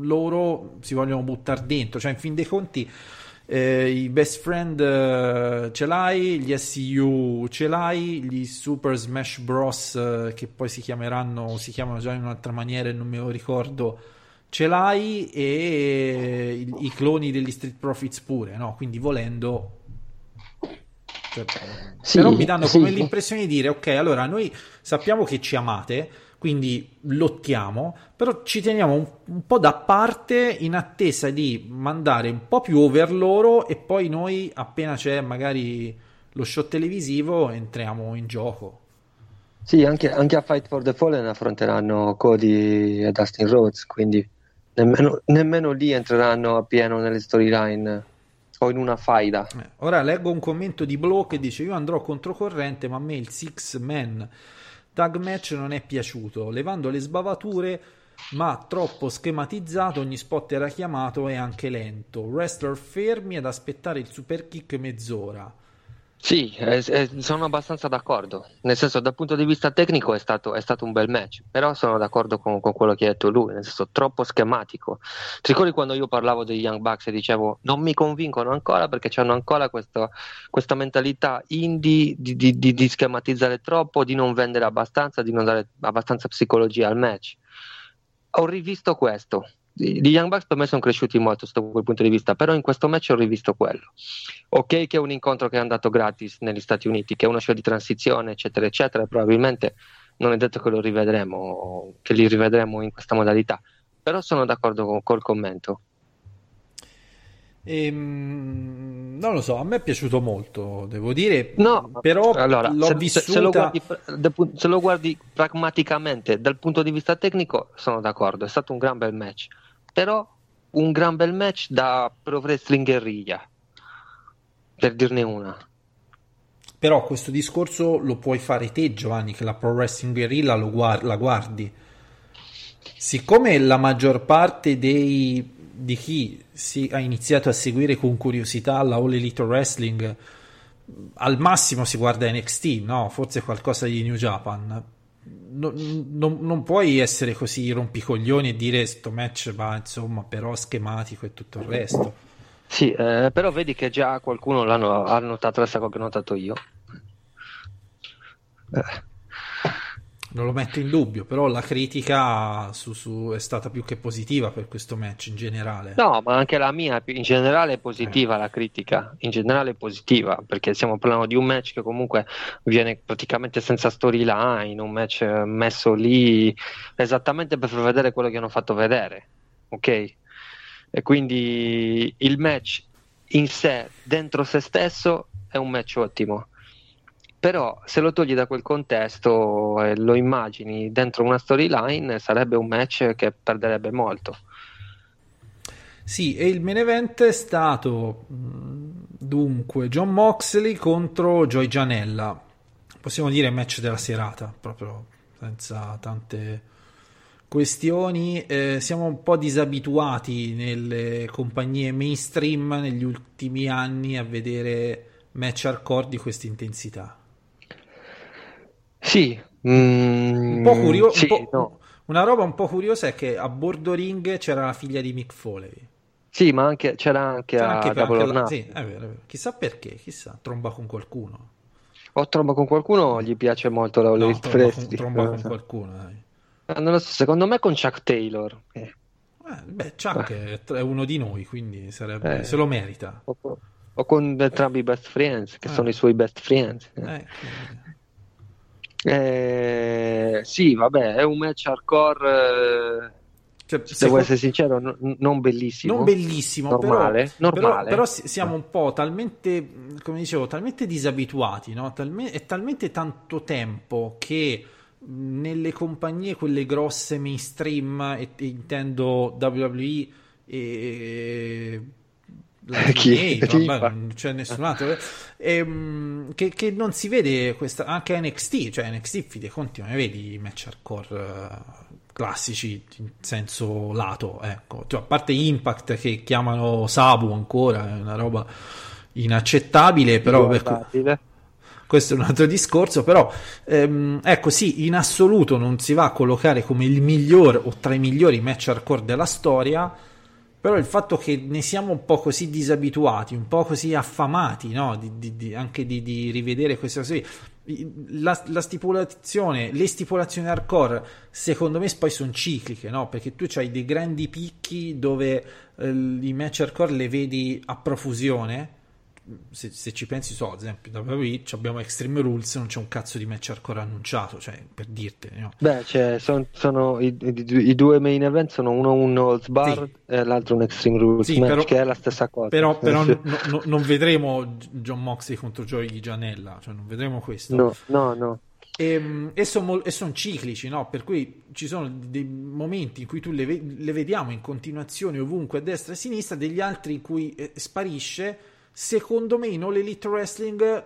loro si vogliono buttare dentro, cioè in fin dei conti eh, i best friend eh, ce l'hai, gli SU ce l'hai, gli Super Smash Bros. Eh, che poi si chiameranno, si chiamano già in un'altra maniera e non me lo ricordo, ce l'hai e i, i cloni degli Street Profits pure, no? Quindi volendo... Cioè, Sì, però mi danno sì. come l'impressione di dire ok allora noi sappiamo che ci amate quindi lottiamo però ci teniamo un, un po' da parte in attesa di mandare un po' più over loro e poi noi appena c'è magari lo show televisivo entriamo in gioco Sì, anche, anche a Fight for the Fallen affronteranno Cody e Dustin Rhodes, quindi nemmeno, nemmeno lì entreranno a pieno nelle storyline o in una faida. Eh, Ora leggo un commento di Blow che dice: Io andrò controcorrente, ma a me il six man tag match non è piaciuto, levando le sbavature, ma troppo schematizzato. Ogni spot era chiamato e anche lento. Wrestler fermi ad aspettare il super kick mezz'ora. Sì, eh, eh, sono abbastanza d'accordo. Nel senso, dal punto di vista tecnico è stato, è stato un bel match, però sono d'accordo con, con quello che ha detto lui, nel senso troppo schematico. Ti ricordi quando io parlavo dei Young Bucks e dicevo non mi convincono ancora perché hanno ancora questo- questa mentalità indie di, di- di- di schematizzare troppo, di non vendere abbastanza, di non dare abbastanza psicologia al match. Ho rivisto questo. Gli Young Bucks per me sono cresciuti molto sotto quel punto di vista, però in questo match ho rivisto quello. Ok che è un incontro che è andato gratis negli Stati Uniti, che è uno show di transizione, eccetera, eccetera, probabilmente non è detto che lo rivedremo, che li rivedremo in questa modalità, però sono d'accordo con, col commento. Ehm, non lo so, a me è piaciuto molto, devo dire, No, però allora, l'ho se, vissuta... se lo guardi, se lo guardi pragmaticamente dal punto di vista tecnico, sono d'accordo, è stato un gran bel match, però un gran bel match da pro wrestling guerriglia, per dirne una. Però questo discorso lo puoi fare te, Giovanni, che la Pro Wrestling Guerrilla lo guar- la guardi. Siccome la maggior parte dei, di chi si, ha iniziato a seguire con curiosità la All Elite Wrestling, al massimo si guarda NXT, no? Forse qualcosa di New Japan. No- non, puoi essere così rompicoglioni e dire sto match va insomma però schematico e tutto il resto. Sì, eh, però vedi che già qualcuno l'hanno, ha notato la stessa cosa che ho notato io. Eh, Non lo metto in dubbio, però la critica su- su- è stata più che positiva per questo match in generale. No, ma anche la mia in generale è positiva la critica, in generale è positiva, perché stiamo parlando di un match che comunque viene praticamente senza storyline, un match eh, messo lì esattamente per far vedere quello che hanno fatto vedere, ok? E quindi il match in sé, dentro se stesso, è un match ottimo. Però se lo togli da quel contesto e lo immagini dentro una storyline, sarebbe un match che perderebbe molto. Sì, e il main event è stato mh, dunque John Moxley contro Joy Janella. Possiamo dire match della serata, proprio senza tante questioni. Eh, siamo un po' disabituati nelle compagnie mainstream negli ultimi anni a vedere match hardcore di questa intensità. Sì, mm, Un po' curioso, sì, no. una roba un po' curiosa è che a bordo ring c'era la figlia di Mick Foley. Sì, ma anche, c'era anche C'era a anche, Double anche la- sì, è vero, è vero. Chissà perché, chissà, tromba con qualcuno. O tromba con qualcuno, gli piace molto la No, tromba con, tromba con so. qualcuno, dai. Eh, non lo so, secondo me con Chuck Taylor. Eh, Eh, beh, Chuck è, è uno di noi, quindi sarebbe, Eh. se lo merita. O, o con entrambi i best friends, che Eh. sono i suoi best friends. Eh. Eh, quindi- Eh, sì, vabbè, è un match hardcore, eh, cioè, devo secondo- essere sincero, non, non bellissimo. non bellissimo, Normale, però, normale. però, però si- siamo un po' talmente, come dicevo, talmente disabituati, no? Talme- è talmente tanto tempo che nelle compagnie quelle grosse mainstream, e, e intendo WWE e Chi? TNA, vabbè, Rifa. non c'è nessun altro Ehm, che, che non si vede questa anche NXT cioè NXT fi dei conti non ne vedi i match hardcore eh, classici in senso lato ecco Cioè, a parte Impact che chiamano Sabu ancora è una roba inaccettabile però questo è un altro discorso, però ehm, ecco sì, in assoluto non si va a collocare come il miglior o tra i migliori match hardcore della storia, però il fatto che ne siamo un po' così disabituati, un po' così affamati, no? Di- di- di- anche di, rivedere queste cose. La, la stipulazione, le stipulazioni hardcore, secondo me, poi sono cicliche, no? Perché tu hai dei grandi picchi dove eh, i match hardcore le vedi a profusione se, se ci pensi, so, ad esempio, da WWE abbiamo Extreme Rules, non c'è un cazzo di match hardcore annunciato, cioè, per dirtene, no? Beh, cioè, son- sono i, i- i due main event sono uno un Holds Bar Sì. e l'altro un Extreme Rules Sì, match, però- che è la stessa cosa. Però, però Sì. no- no- non vedremo John Moxley contro Joey Janella, cioè non vedremo questo. No, no, no. E, e sono ciclici, no? Per cui ci sono dei momenti in cui tu le, le vediamo in continuazione ovunque a destra e a sinistra, degli altri in cui eh, sparisce. Secondo me in All Elite Wrestling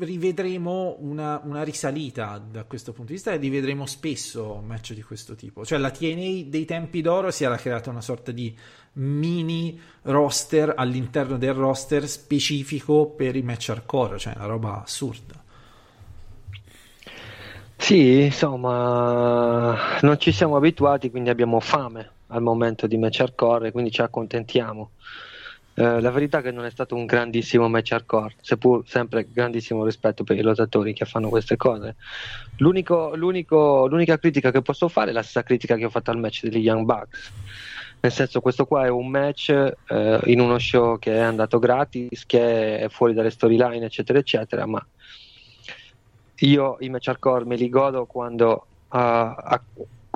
rivedremo una, una risalita da questo punto di vista e rivedremo spesso match di questo tipo. Cioè la TNA dei tempi d'oro si era creata una sorta di mini roster all'interno del roster specifico per i match hardcore, cioè una roba assurda. Sì, insomma, non ci siamo abituati, quindi abbiamo fame al momento di match hardcore, quindi ci accontentiamo. Eh, la verità è che non è stato un grandissimo match hardcore, seppur sempre grandissimo rispetto per i lottatori che fanno queste cose. L'unico- l'unico- l'unica critica che posso fare è la stessa critica che ho fatto al match degli Young Bucks. Nel senso, questo qua è un match eh, in uno show che è andato gratis, che è fuori dalle storyline, eccetera, eccetera, ma io i match hardcore me li godo quando a, a-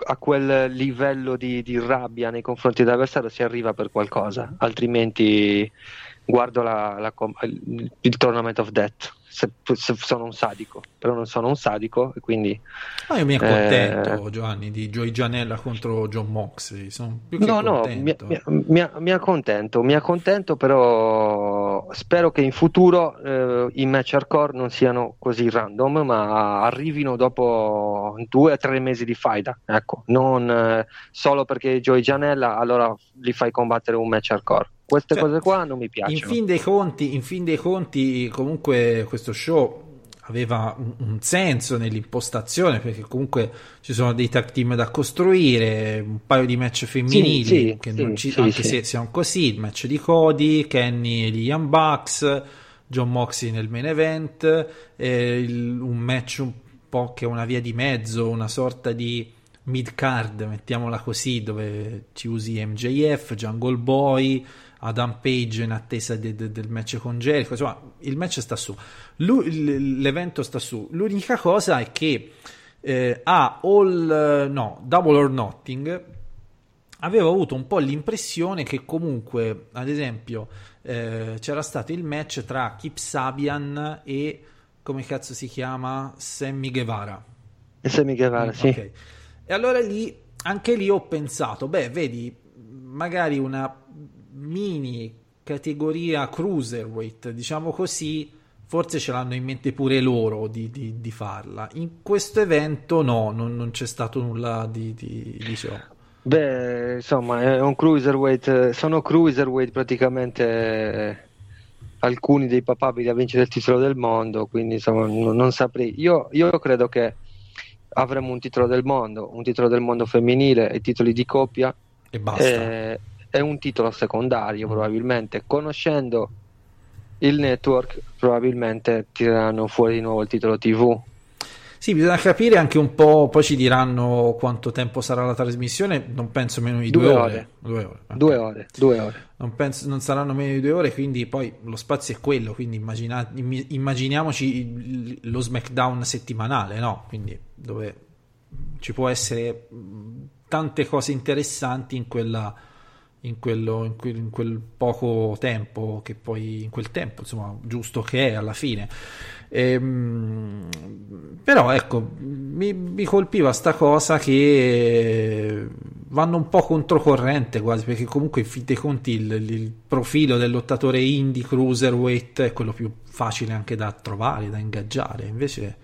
a quel livello di, di rabbia nei confronti dell'avversario si arriva per qualcosa, altrimenti guardo la- la il Tournament of Death. Se, se sono un sadico, però non sono un sadico, e quindi Ma io mi accontento, Eh. Giovanni, di Joey Janella contro John Moxley. Sono più che No, no, mi, contento. mi- mi- accontento, mi accontento, però spero che in futuro eh, i match hardcore non siano così random, ma arrivino dopo due o tre mesi di faida, ecco, non eh, solo perché Joey Janella allora li fai combattere un match hardcore. Queste Cioè, cose qua non mi In piacciono. fin, dei conti, in fin dei conti, comunque questo show aveva un, un senso nell'impostazione perché comunque ci sono dei tag team da costruire, un paio di match femminili Sì, sì, che sì, non ci- anche se siamo così, il match di Cody, Kenny e gli Young Bucks, John Moxley nel main event, eh, il- un match un po' che è una via di mezzo, una sorta di mid card, mettiamola così, dove ci usi MJF, Jungle Boy, Adam Page in attesa de- de- del match con Jericho, insomma il match sta su, Lu- l- l'evento sta su, l'unica cosa è che eh, a All, no, Double or Nothing avevo avuto un po' l'impressione che comunque, ad esempio, eh, c'era stato il match tra Kip Sabian e come cazzo si chiama? Sammy Guevara. E Sammy Guevara, sì. Ok. E allora lì, anche lì ho pensato, beh, vedi, magari una mini categoria cruiserweight, diciamo così, forse ce l'hanno in mente pure loro di, di- di farla. In questo evento no, non, non c'è stato nulla di, di, di ciò. Beh, insomma, è un cruiserweight, eh, sono cruiserweight praticamente eh, alcuni dei papabili a vincere il titolo del mondo, quindi insomma non, non saprei. Io, io credo che avremo un titolo del mondo, un titolo del mondo femminile e titoli di coppia E basta. e, e un titolo secondario probabilmente. Conoscendo il network probabilmente tireranno fuori di nuovo il titolo TV. Sì, bisogna capire anche un po', poi ci diranno quanto tempo sarà la trasmissione, non penso meno di due, Due ore. ore. Due ore. ok. Due ore, due ore. Non, penso- non saranno meno di due ore, quindi poi lo spazio è quello, quindi immagina- immaginiamoci lo SmackDown settimanale, no? Quindi dove ci può essere mh, tante cose interessanti in quella in, quello, in, quel, in quel poco tempo che poi in quel tempo insomma giusto che è alla fine Ehm, però ecco mi, mi colpiva sta cosa che vanno un po' controcorrente quasi, perché comunque in fin dei conti il, il profilo del lottatore indie cruiserweight è quello più facile anche da trovare, da ingaggiare. Invece,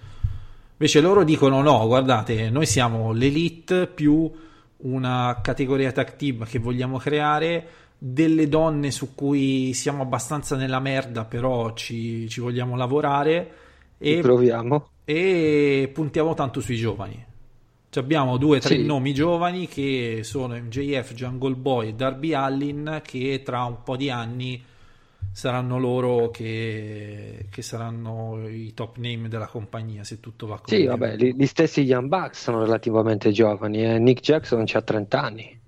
invece loro dicono no, guardate, noi siamo l'elite più una categoria tag team che vogliamo creare, delle donne su cui siamo abbastanza nella merda, però ci, ci vogliamo lavorare e, proviamo. e puntiamo tanto sui giovani. Cioè abbiamo due o tre Sì. nomi giovani che sono MJF, Jungle Boy e Darby Allin che tra un po' di anni saranno loro che, che saranno i top name della compagnia se tutto va come Sì, vabbè, gli, gli stessi Young Bucks sono relativamente giovani. eh. Nick Jackson ha 30 anni.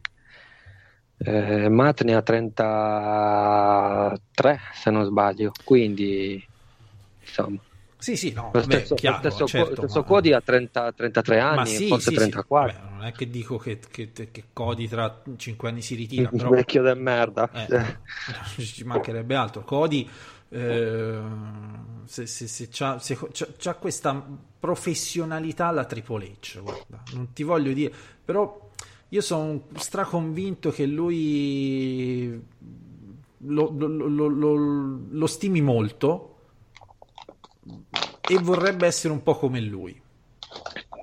Eh, Matt ne ha 33, se non sbaglio. Quindi, insomma, Sì, sì, no, lo stesso, chiaro, lo stesso, certo, stesso ma- Cody ha 30 33 ma anni, sì, forse sì, sì. 34. Vabbè, non è che dico che, che, che Cody tra 5 anni si ritira, Il però vecchio del merda. Eh, ci mancherebbe altro. Cody, eh, se, se, se c'ha, se c'ha- c'ha questa professionalità alla Triple H, guarda, non ti voglio dire, però io sono straconvinto che lui lo- lo- lo- lo stimi molto e vorrebbe essere un po' come lui.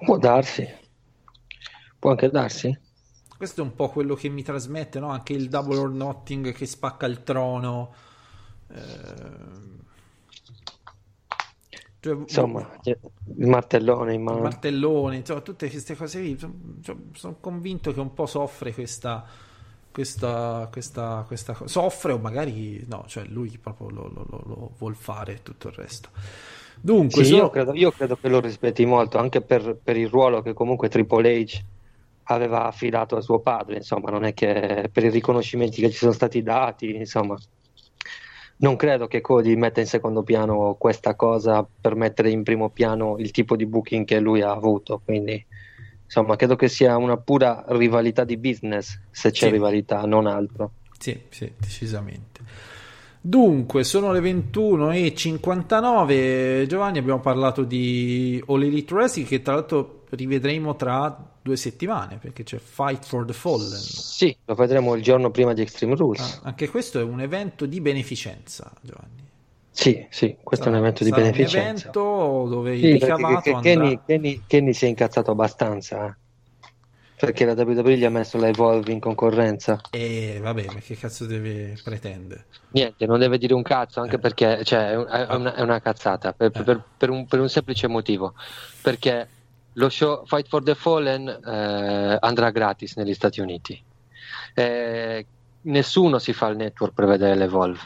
Può darsi. Può anche darsi. Questo è un po' quello che mi trasmette, no? Anche il double or nothing che spacca il trono. Ehm, cioè, Insomma, il martellone in il mano. martellone, insomma, tutte queste cose qui. Sono convinto che un po' soffre questa. Questa, questa, questa. Soffre o magari no, cioè lui proprio lo, lo- lo- lo vuol fare tutto il resto. Dunque, Sì, sono- io credo, io credo che lo rispetti molto, anche per, per il ruolo che comunque Triple H aveva affidato a suo padre, insomma, non è che per i riconoscimenti che ci sono stati dati, insomma, non credo che Cody metta in secondo piano questa cosa per mettere in primo piano il tipo di booking che lui ha avuto, quindi insomma, credo che sia una pura rivalità di business, se c'è Sì. rivalità, non altro. Sì, sì, decisamente. Dunque, sono le 21.59. Giovanni, abbiamo parlato di All Elite Wrestling che tra l'altro rivedremo tra due settimane perché c'è Fight for the Fallen. Sì, lo vedremo il giorno prima di Extreme Rules. Ah, anche questo è un evento di beneficenza, Giovanni. Sì, sì, questo è un evento di Sarà un beneficenza. evento dove il Sì, perché ricavato. Kenny, Kenny- Kenny si è incazzato abbastanza eh. perché la WWE gli ha messo la Evolve in concorrenza. E vabbè, ma che cazzo deve pretendere? Niente, non deve dire un cazzo, anche Eh. perché cioè, è una, è una cazzata per, Eh. per- per un, per un semplice motivo. Perché lo show Fight for the Fallen eh, andrà gratis negli Stati Uniti. Eh, nessuno si fa il network per vedere l'Evolve.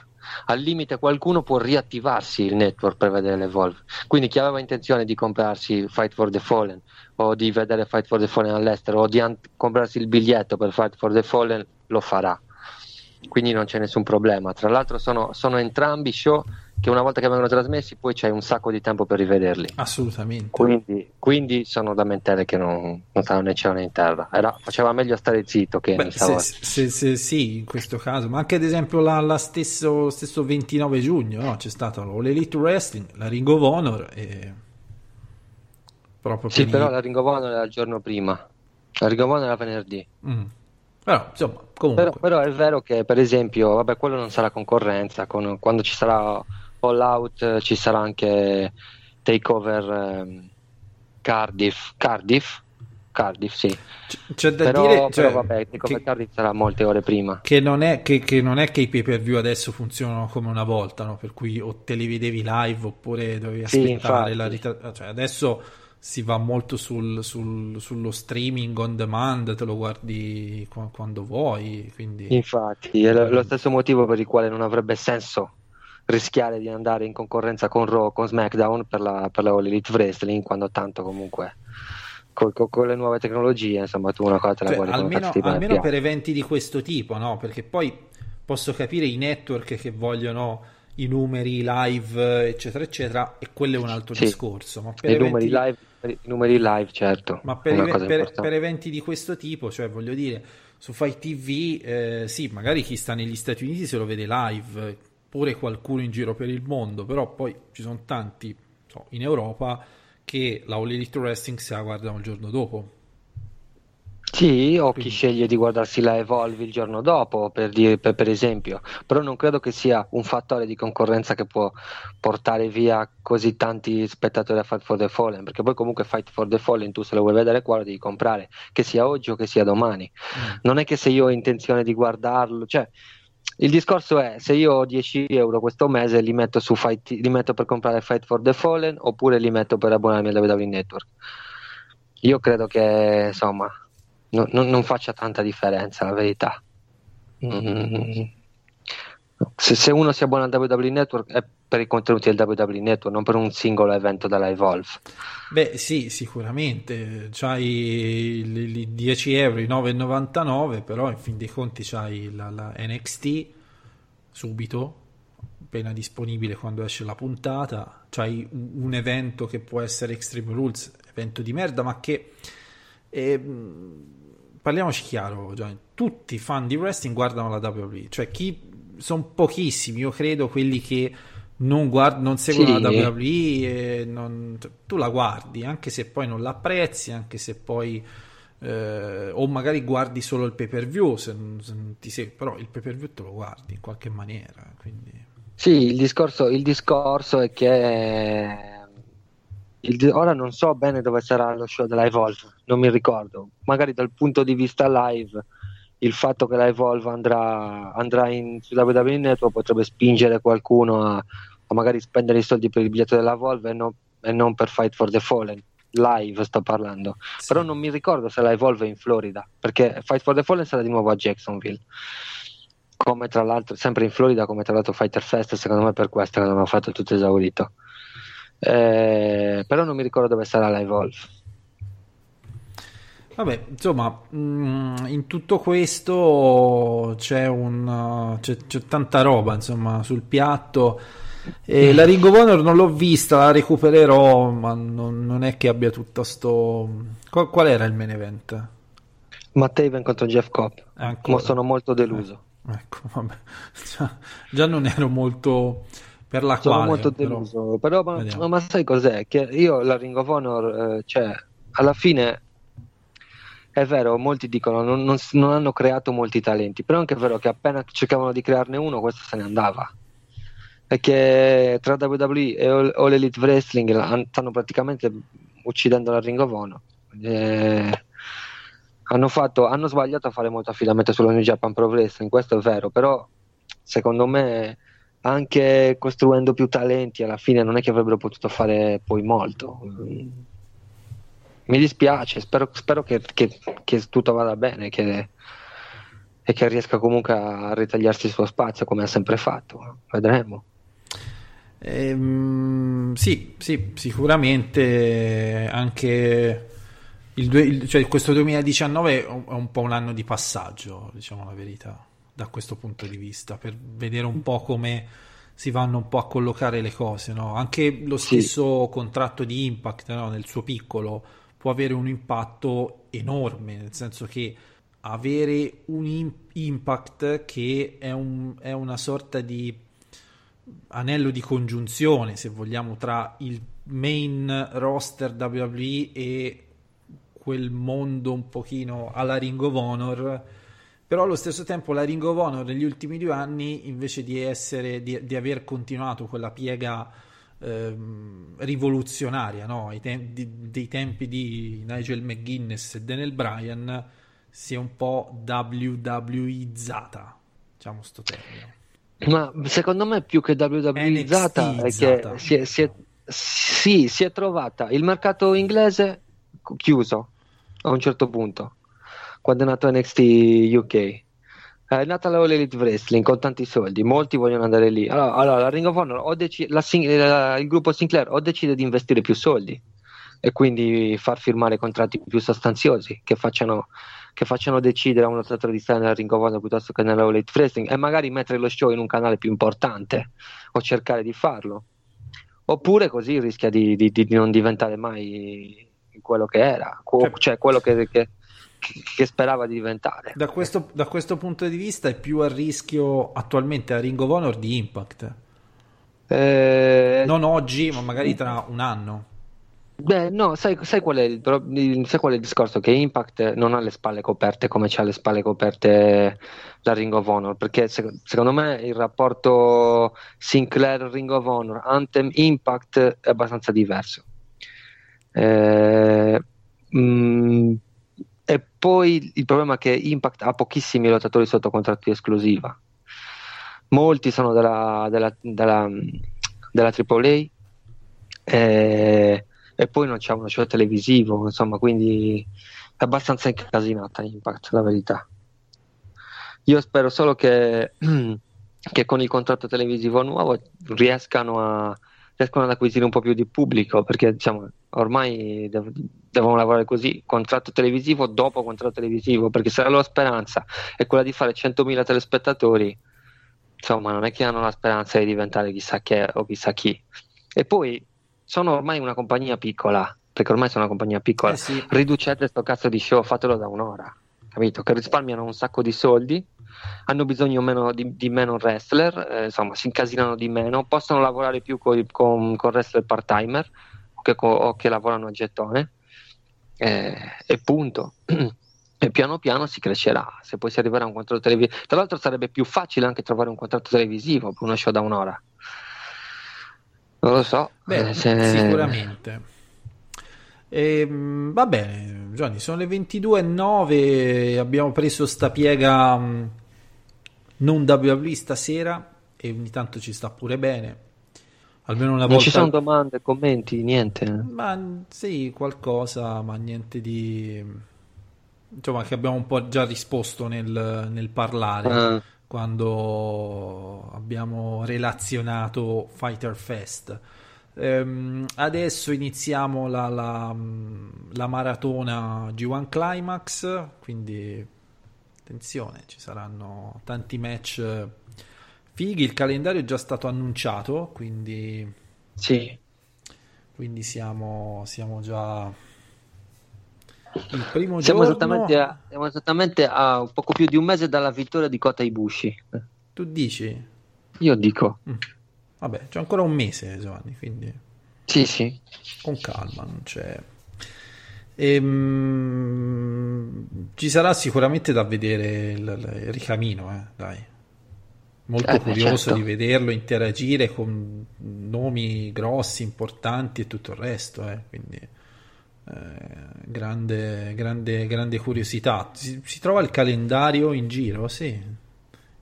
Al limite qualcuno può riattivarsi il network per vedere l'Evolve. Quindi chi aveva intenzione di comprarsi Fight for the Fallen o di vedere Fight for the Fallen all'estero o di an- comprarsi il biglietto per Fight for the Fallen lo farà. Quindi non c'è nessun problema. Tra l'altro sono, sono entrambi show che una volta che vengono trasmessi poi c'è un sacco di tempo per rivederli. Assolutamente. Quindi, quindi sono lamentele che non, non stanno né cielo né in terra. Era- faceva meglio stare zitto che Beh, se, se- se- sì, in questo caso, ma anche ad esempio la, la stesso, stesso 29 giugno no? c'è stata l'Elite Wrestling, la Ring of Honor e proprio Sì, per però i- la Ring of Honor era il giorno prima. La Ring of Honor era venerdì. Mm. Però insomma, comunque, Però, però è vero che, per esempio, vabbè, quello non sarà concorrenza. con- quando ci sarà All Out, ci sarà anche Takeover ehm, Cardiff. Cardiff? Cardiff, sì. c'è da Però, dire però cioè, vabbè, Takeover che, Cardiff sarà molte ore prima. che non è che, che non è che i pay per view adesso funzionano come una volta, no? per cui o te li vedevi live oppure dovevi Sì, aspettare infatti. la ritra- cioè, adesso si va molto sul, sul- sullo streaming on demand, te lo guardi qua- quando vuoi, quindi Infatti, è lo lo stesso motivo per il quale non avrebbe senso rischiare di andare in concorrenza con Raw, con SmackDown per la, per la All Elite Wrestling, quando tanto comunque co- co- con, le nuove tecnologie, insomma, tu una cosa te la Cioè, guardi almeno, almeno per eventi di questo tipo, no? Perché poi posso capire i network che vogliono i numeri live, eccetera, eccetera, e quello è un altro Sì. discorso. Ma per I eventi numeri live, i numeri live, certo, Ma per, cosa per- per eventi di questo tipo, cioè voglio dire, su Fight TV, eh, sì, magari chi sta negli Stati Uniti se lo vede live, pure qualcuno in giro per il mondo, però poi ci sono tanti so, in Europa che la All Elite Wrestling se la guardano il giorno dopo. Sì, o chi sceglie di guardarsi la Evolve il giorno dopo, per, dire, per, per, esempio, però non credo che sia un fattore di concorrenza che può portare via così tanti spettatori a Fight for the Fallen, perché poi comunque Fight for the Fallen tu se lo vuoi vedere qua lo devi comprare, che sia oggi o che sia domani. Mm. Non è che se io ho intenzione di guardarlo, cioè il discorso è se io ho 10 euro questo mese li metto, su Fight, li metto per comprare Fight for the Fallen oppure li metto per abbonarmi al WWE Network. Io credo che insomma no, no, non faccia tanta differenza la verità. Mm. Se, se, uno si abbona al WWE Network è per i contenuti del WWE Network, non per un singolo evento della Evolve. Beh, sì, sicuramente. C'hai i 10 euro, i 9,99, però in fin dei conti c'hai la, la NXT subito, appena disponibile quando esce la puntata. C'hai un, evento che può essere Extreme Rules, evento di merda, ma che. Eh, parliamoci chiaro, Gianni, tutti i fan di wrestling guardano la WWE, cioè chi sono pochissimi, io credo, quelli che non, guard- non seguono sì. la WWE non... tu la guardi, anche se poi non l'apprezzi, anche se poi eh, o magari guardi solo il pay per view, se, se ti segui, però il pay per view te lo guardi in qualche maniera. Quindi... Sì, il discorso, il discorso è che il, ora non so bene dove sarà lo show della Evolve, non mi ricordo. Magari dal punto di vista live, il fatto che la Evolve andrà, andrà in, su WWE Network potrebbe spingere qualcuno a, a, magari spendere i soldi per il biglietto della Evolve e, no, e non per Fight for the Fallen. Live sto parlando, sì. però non mi ricordo se la Evolve è in Florida perché Fight for the Fallen sarà di nuovo a Jacksonville come tra l'altro sempre in Florida come tra l'altro Fighter Fest secondo me per questo che hanno fatto tutto esaurito eh, però non mi ricordo dove sarà la Evolve. Vabbè, insomma, mm, in tutto questo c'è, un, c'è, c'è tanta roba insomma, sul piatto. E la Ring of Honor non l'ho vista, la recupererò, ma non, non è che abbia tutto sto... Qual, qual, era il main event? Matt Haven contro Jeff Cobb. Ma sono molto deluso. Eh, ecco, vabbè. Già, già non ero molto per la sono quale, molto deluso però, però ma, ma, sai cos'è? Che io la Ring of Honor eh, cioè alla fine è vero molti dicono non, non, non, hanno creato molti talenti però è anche vero che appena cercavano di crearne uno questo se ne andava. Che tra WWE e All Elite Wrestling stanno praticamente uccidendo la Ring of Honor. Eh, hanno, fatto, hanno sbagliato a fare molto affidamento sulla New Japan Pro Wrestling questo è vero però secondo me anche costruendo più talenti alla fine non è che avrebbero potuto fare poi molto. Mi dispiace spero, spero che, che, che, tutto vada bene che, e che riesca comunque a ritagliarsi il suo spazio come ha sempre fatto. Vedremo. Ehm, sì, sì, sicuramente anche il, il, cioè questo 2019 è un po' un anno di passaggio diciamo la verità da questo punto di vista, per vedere un po' come si vanno un po' a collocare le cose. No? Anche lo stesso sì. contratto di Impact no? nel suo piccolo può avere un impatto enorme, nel senso che avere un impact che è, un, è una sorta di anello di congiunzione, se vogliamo, tra il main roster WWE e quel mondo un pochino alla Ring of Honor però allo stesso tempo la Ring of Honor negli ultimi due anni invece di, essere, di, di aver continuato quella piega ehm, rivoluzionaria no? te- di, dei tempi di Nigel McGuinness e Daniel Bryan si è un po' WWE-izzata diciamo sto termine. Ma secondo me più che WWE-izzata è che si è, si, è, sì, si è trovata il mercato inglese chiuso a un certo punto quando è nato NXT UK. È nata la All Elite Wrestling con tanti soldi, molti vogliono andare lì. Allora, allora la Ring of Honor, dec- la, la, il gruppo Sinclair o decide di investire più soldi e quindi far firmare contratti più sostanziosi che facciano, che facciano decidere a un lottatore di stare nella Ring of Honor piuttosto che nella All Elite Wrestling e magari mettere lo show in un canale più importante o cercare di farlo. Oppure così rischia di, di, di non diventare mai quello che era, cioè, cioè quello che, che che sperava di diventare. Da questo, da questo, punto di vista è più a rischio attualmente a Ring of Honor di Impact. Eh... Non oggi, ma magari tra un anno. Beh, no, sai, sai qual è il, sai qual è il discorso? Che Impact non ha le spalle coperte come c'ha le spalle coperte la Ring of Honor, perché sec- secondo me il rapporto Sinclair Ring of Honor, Anthem Impact è abbastanza diverso. Eh, mm, e poi il problema è che Impact ha pochissimi lottatori sotto contratto di esclusiva. Molti sono della, della, della, della AAA eh, e poi non c'è uno show televisivo, insomma, quindi è abbastanza incasinata Impact, la verità. Io spero solo che, che con il contratto televisivo nuovo riescano, a, riescano ad acquisire un po' più di pubblico, perché diciamo, ormai dev- devono lavorare così, contratto televisivo dopo contratto televisivo, perché se la loro speranza è quella di fare 100.000 telespettatori, insomma, non è che hanno la speranza di diventare chissà che o chissà chi. E poi sono ormai una compagnia piccola, perché ormai sono una compagnia piccola. Eh sì. Riducete sto cazzo di show, fatelo da un'ora, capito? Che risparmiano un sacco di soldi, hanno bisogno meno di, di meno wrestler, eh, insomma, si incasinano di meno, possono lavorare più coi- con, con wrestler part-timer che, o che lavorano a gettone, eh, e punto. E piano piano si crescerà. Se poi si arriverà a un contratto televisivo, tra l'altro sarebbe più facile anche trovare un contratto televisivo per uno show da un'ora. Non lo so. Beh, eh, se- sicuramente. Ehm, va bene, Gianni, sono le 22.09, abbiamo preso sta piega non WWE stasera e ogni tanto ci sta pure bene. Almeno una Non volta... ci sono domande, commenti, niente. Ma sì, qualcosa, ma niente di... Insomma, che abbiamo un po' già risposto nel, nel parlare Ah. quando abbiamo relazionato Fighter Fest. Ehm, adesso iniziamo la, la- la maratona G1 Climax, quindi attenzione, ci saranno tanti match fighi. Il calendario è già stato annunciato, quindi Sì, quindi siamo, siamo già il primo siamo giorno. esattamente, a, siamo esattamente a un poco più di un mese dalla vittoria di Kota Ibushi. Tu dici? Io dico, Vabbè, c'è ancora un mese, Giovanni, quindi sì, sì. con calma, non c'è. Ehm, ci sarà sicuramente da vedere il, il ricamino, eh, dai. Molto Eh, curioso certo. di vederlo interagire con nomi grossi, importanti e tutto il resto, eh, quindi eh, grande, grande, grande curiosità. Si, si trova il calendario in giro? Sì,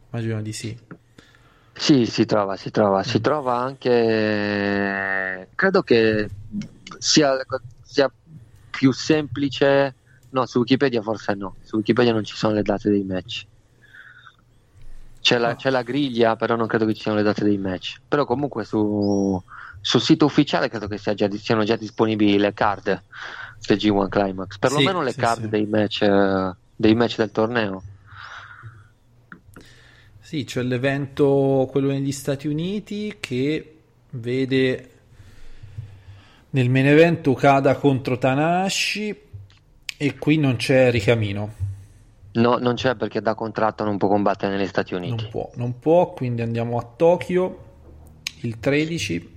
immagino di sì. Sì, si trova, si trova, si trova anche. Credo che sia più semplice. No, su Wikipedia forse no. Su Wikipedia non ci sono le date dei match. C'è la, c'è la griglia, però non credo che ci siano le date dei match. Però comunque su, sul sito ufficiale credo che sia già, siano già disponibili le card del G1 Climax. Perlomeno le sì, card sì. Dei, match, eh, dei match del torneo. Sì, c'è l'evento, quello negli Stati Uniti, che vede nel main event Okada contro Tanahashi e qui non c'è ricamino. No, non c'è perché da contratto non può combattere negli Stati Uniti. Non può, non può, quindi andiamo a Tokyo il 13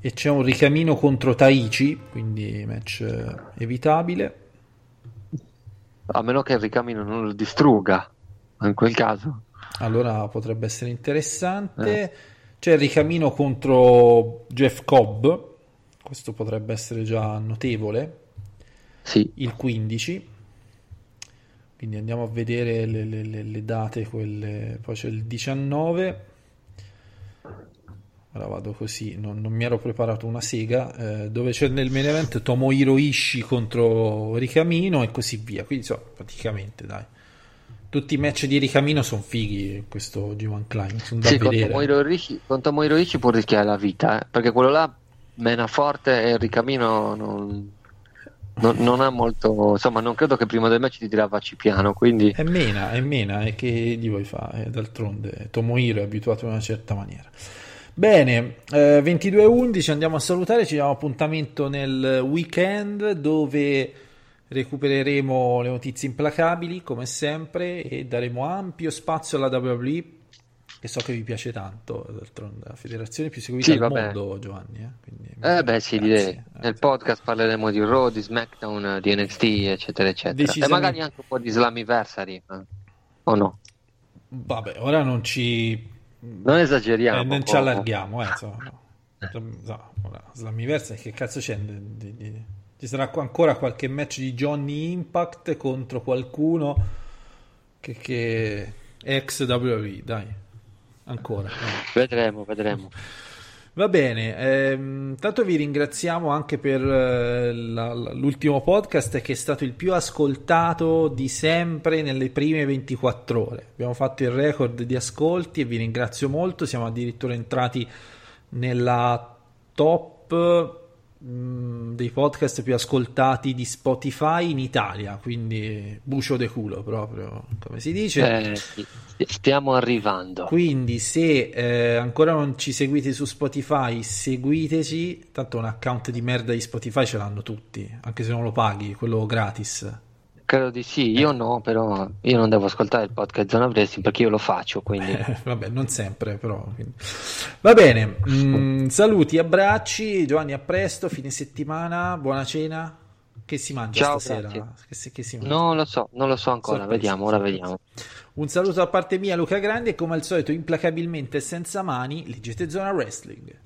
e c'è un ricamino contro Taichi, quindi match eh, evitabile. A meno che il ricamino non lo distrugga, in quel caso. Allora potrebbe essere interessante. C'è il ricamino contro Jeff Cobb, questo potrebbe essere già notevole. Sì, Il 15. Quindi andiamo a vedere le, le- le- le date, quelle... poi c'è il 19. Ora vado così, non, non mi ero preparato una sega, eh, dove c'è nel main event Tomohiro Ishii contro Ricamino e così via. Quindi insomma, praticamente dai. Tutti i match di Ricamino sono fighi questo G1 Climax, sono da sì con, vedere. Con Tomohiro Ishii può rischiare la vita, eh, perché quello là mena forte e ricamino non, non- non ha molto... Insomma, non credo che prima del match ti tirava piano, quindi... È mena, è mena, e che gli vuoi fare? D'altronde Tomohiro è abituato in una certa maniera. Bene, eh, 22.11 andiamo a salutare, ci diamo appuntamento nel weekend dove recupereremo le notizie implacabili come sempre e daremo ampio spazio alla WWE che so che vi piace tanto, d'altronde la federazione più seguita Sì, al vabbè. mondo, Giovanni. Eh? Quindi, Eh beh sì, direi. grazie. Nel podcast parleremo di Raw, di SmackDown, di NXT, eccetera, eccetera. E Decisamente. magari anche un po' di Slammiversary. eh. O no? Vabbè, ora non ci, Non esageriamo. eh, non ci allarghiamo, eh, insomma, no. Slammiversary, che cazzo c'è? Di- di- di- Ci sarà ancora qualche match di Johnny Impact contro qualcuno che, che ex WWE, dai, ancora. dai. Vedremo, vedremo. Va bene, ehm, tanto vi ringraziamo anche per eh, la- l'ultimo podcast che è stato il più ascoltato di sempre nelle prime 24 ore. Abbiamo fatto il record di ascolti e vi ringrazio molto, siamo addirittura entrati nella top mh, dei podcast più ascoltati di Spotify in Italia, quindi bucio de culo proprio, come si dice. Eh, stiamo arrivando. Quindi, se eh, ancora non ci seguite su Spotify, seguiteci. Tanto un account di merda di Spotify ce l'hanno tutti, anche se non lo paghi, quello gratis. Credo di sì, io no, però io non devo ascoltare il podcast Zona Wrestling perché io lo faccio, quindi Eh, vabbè, non sempre, però. Va bene, mm, saluti, abbracci. Giovanni, a presto, fine settimana, buona cena. Che si mangia Ciao, stasera? Che si, che si mangia? non lo so, non lo so ancora, Sorpresa, vediamo, ora sorpresa. vediamo. Un saluto da parte mia, Luca Grandi, e come al solito, implacabilmente senza mani, leggete Zona Wrestling.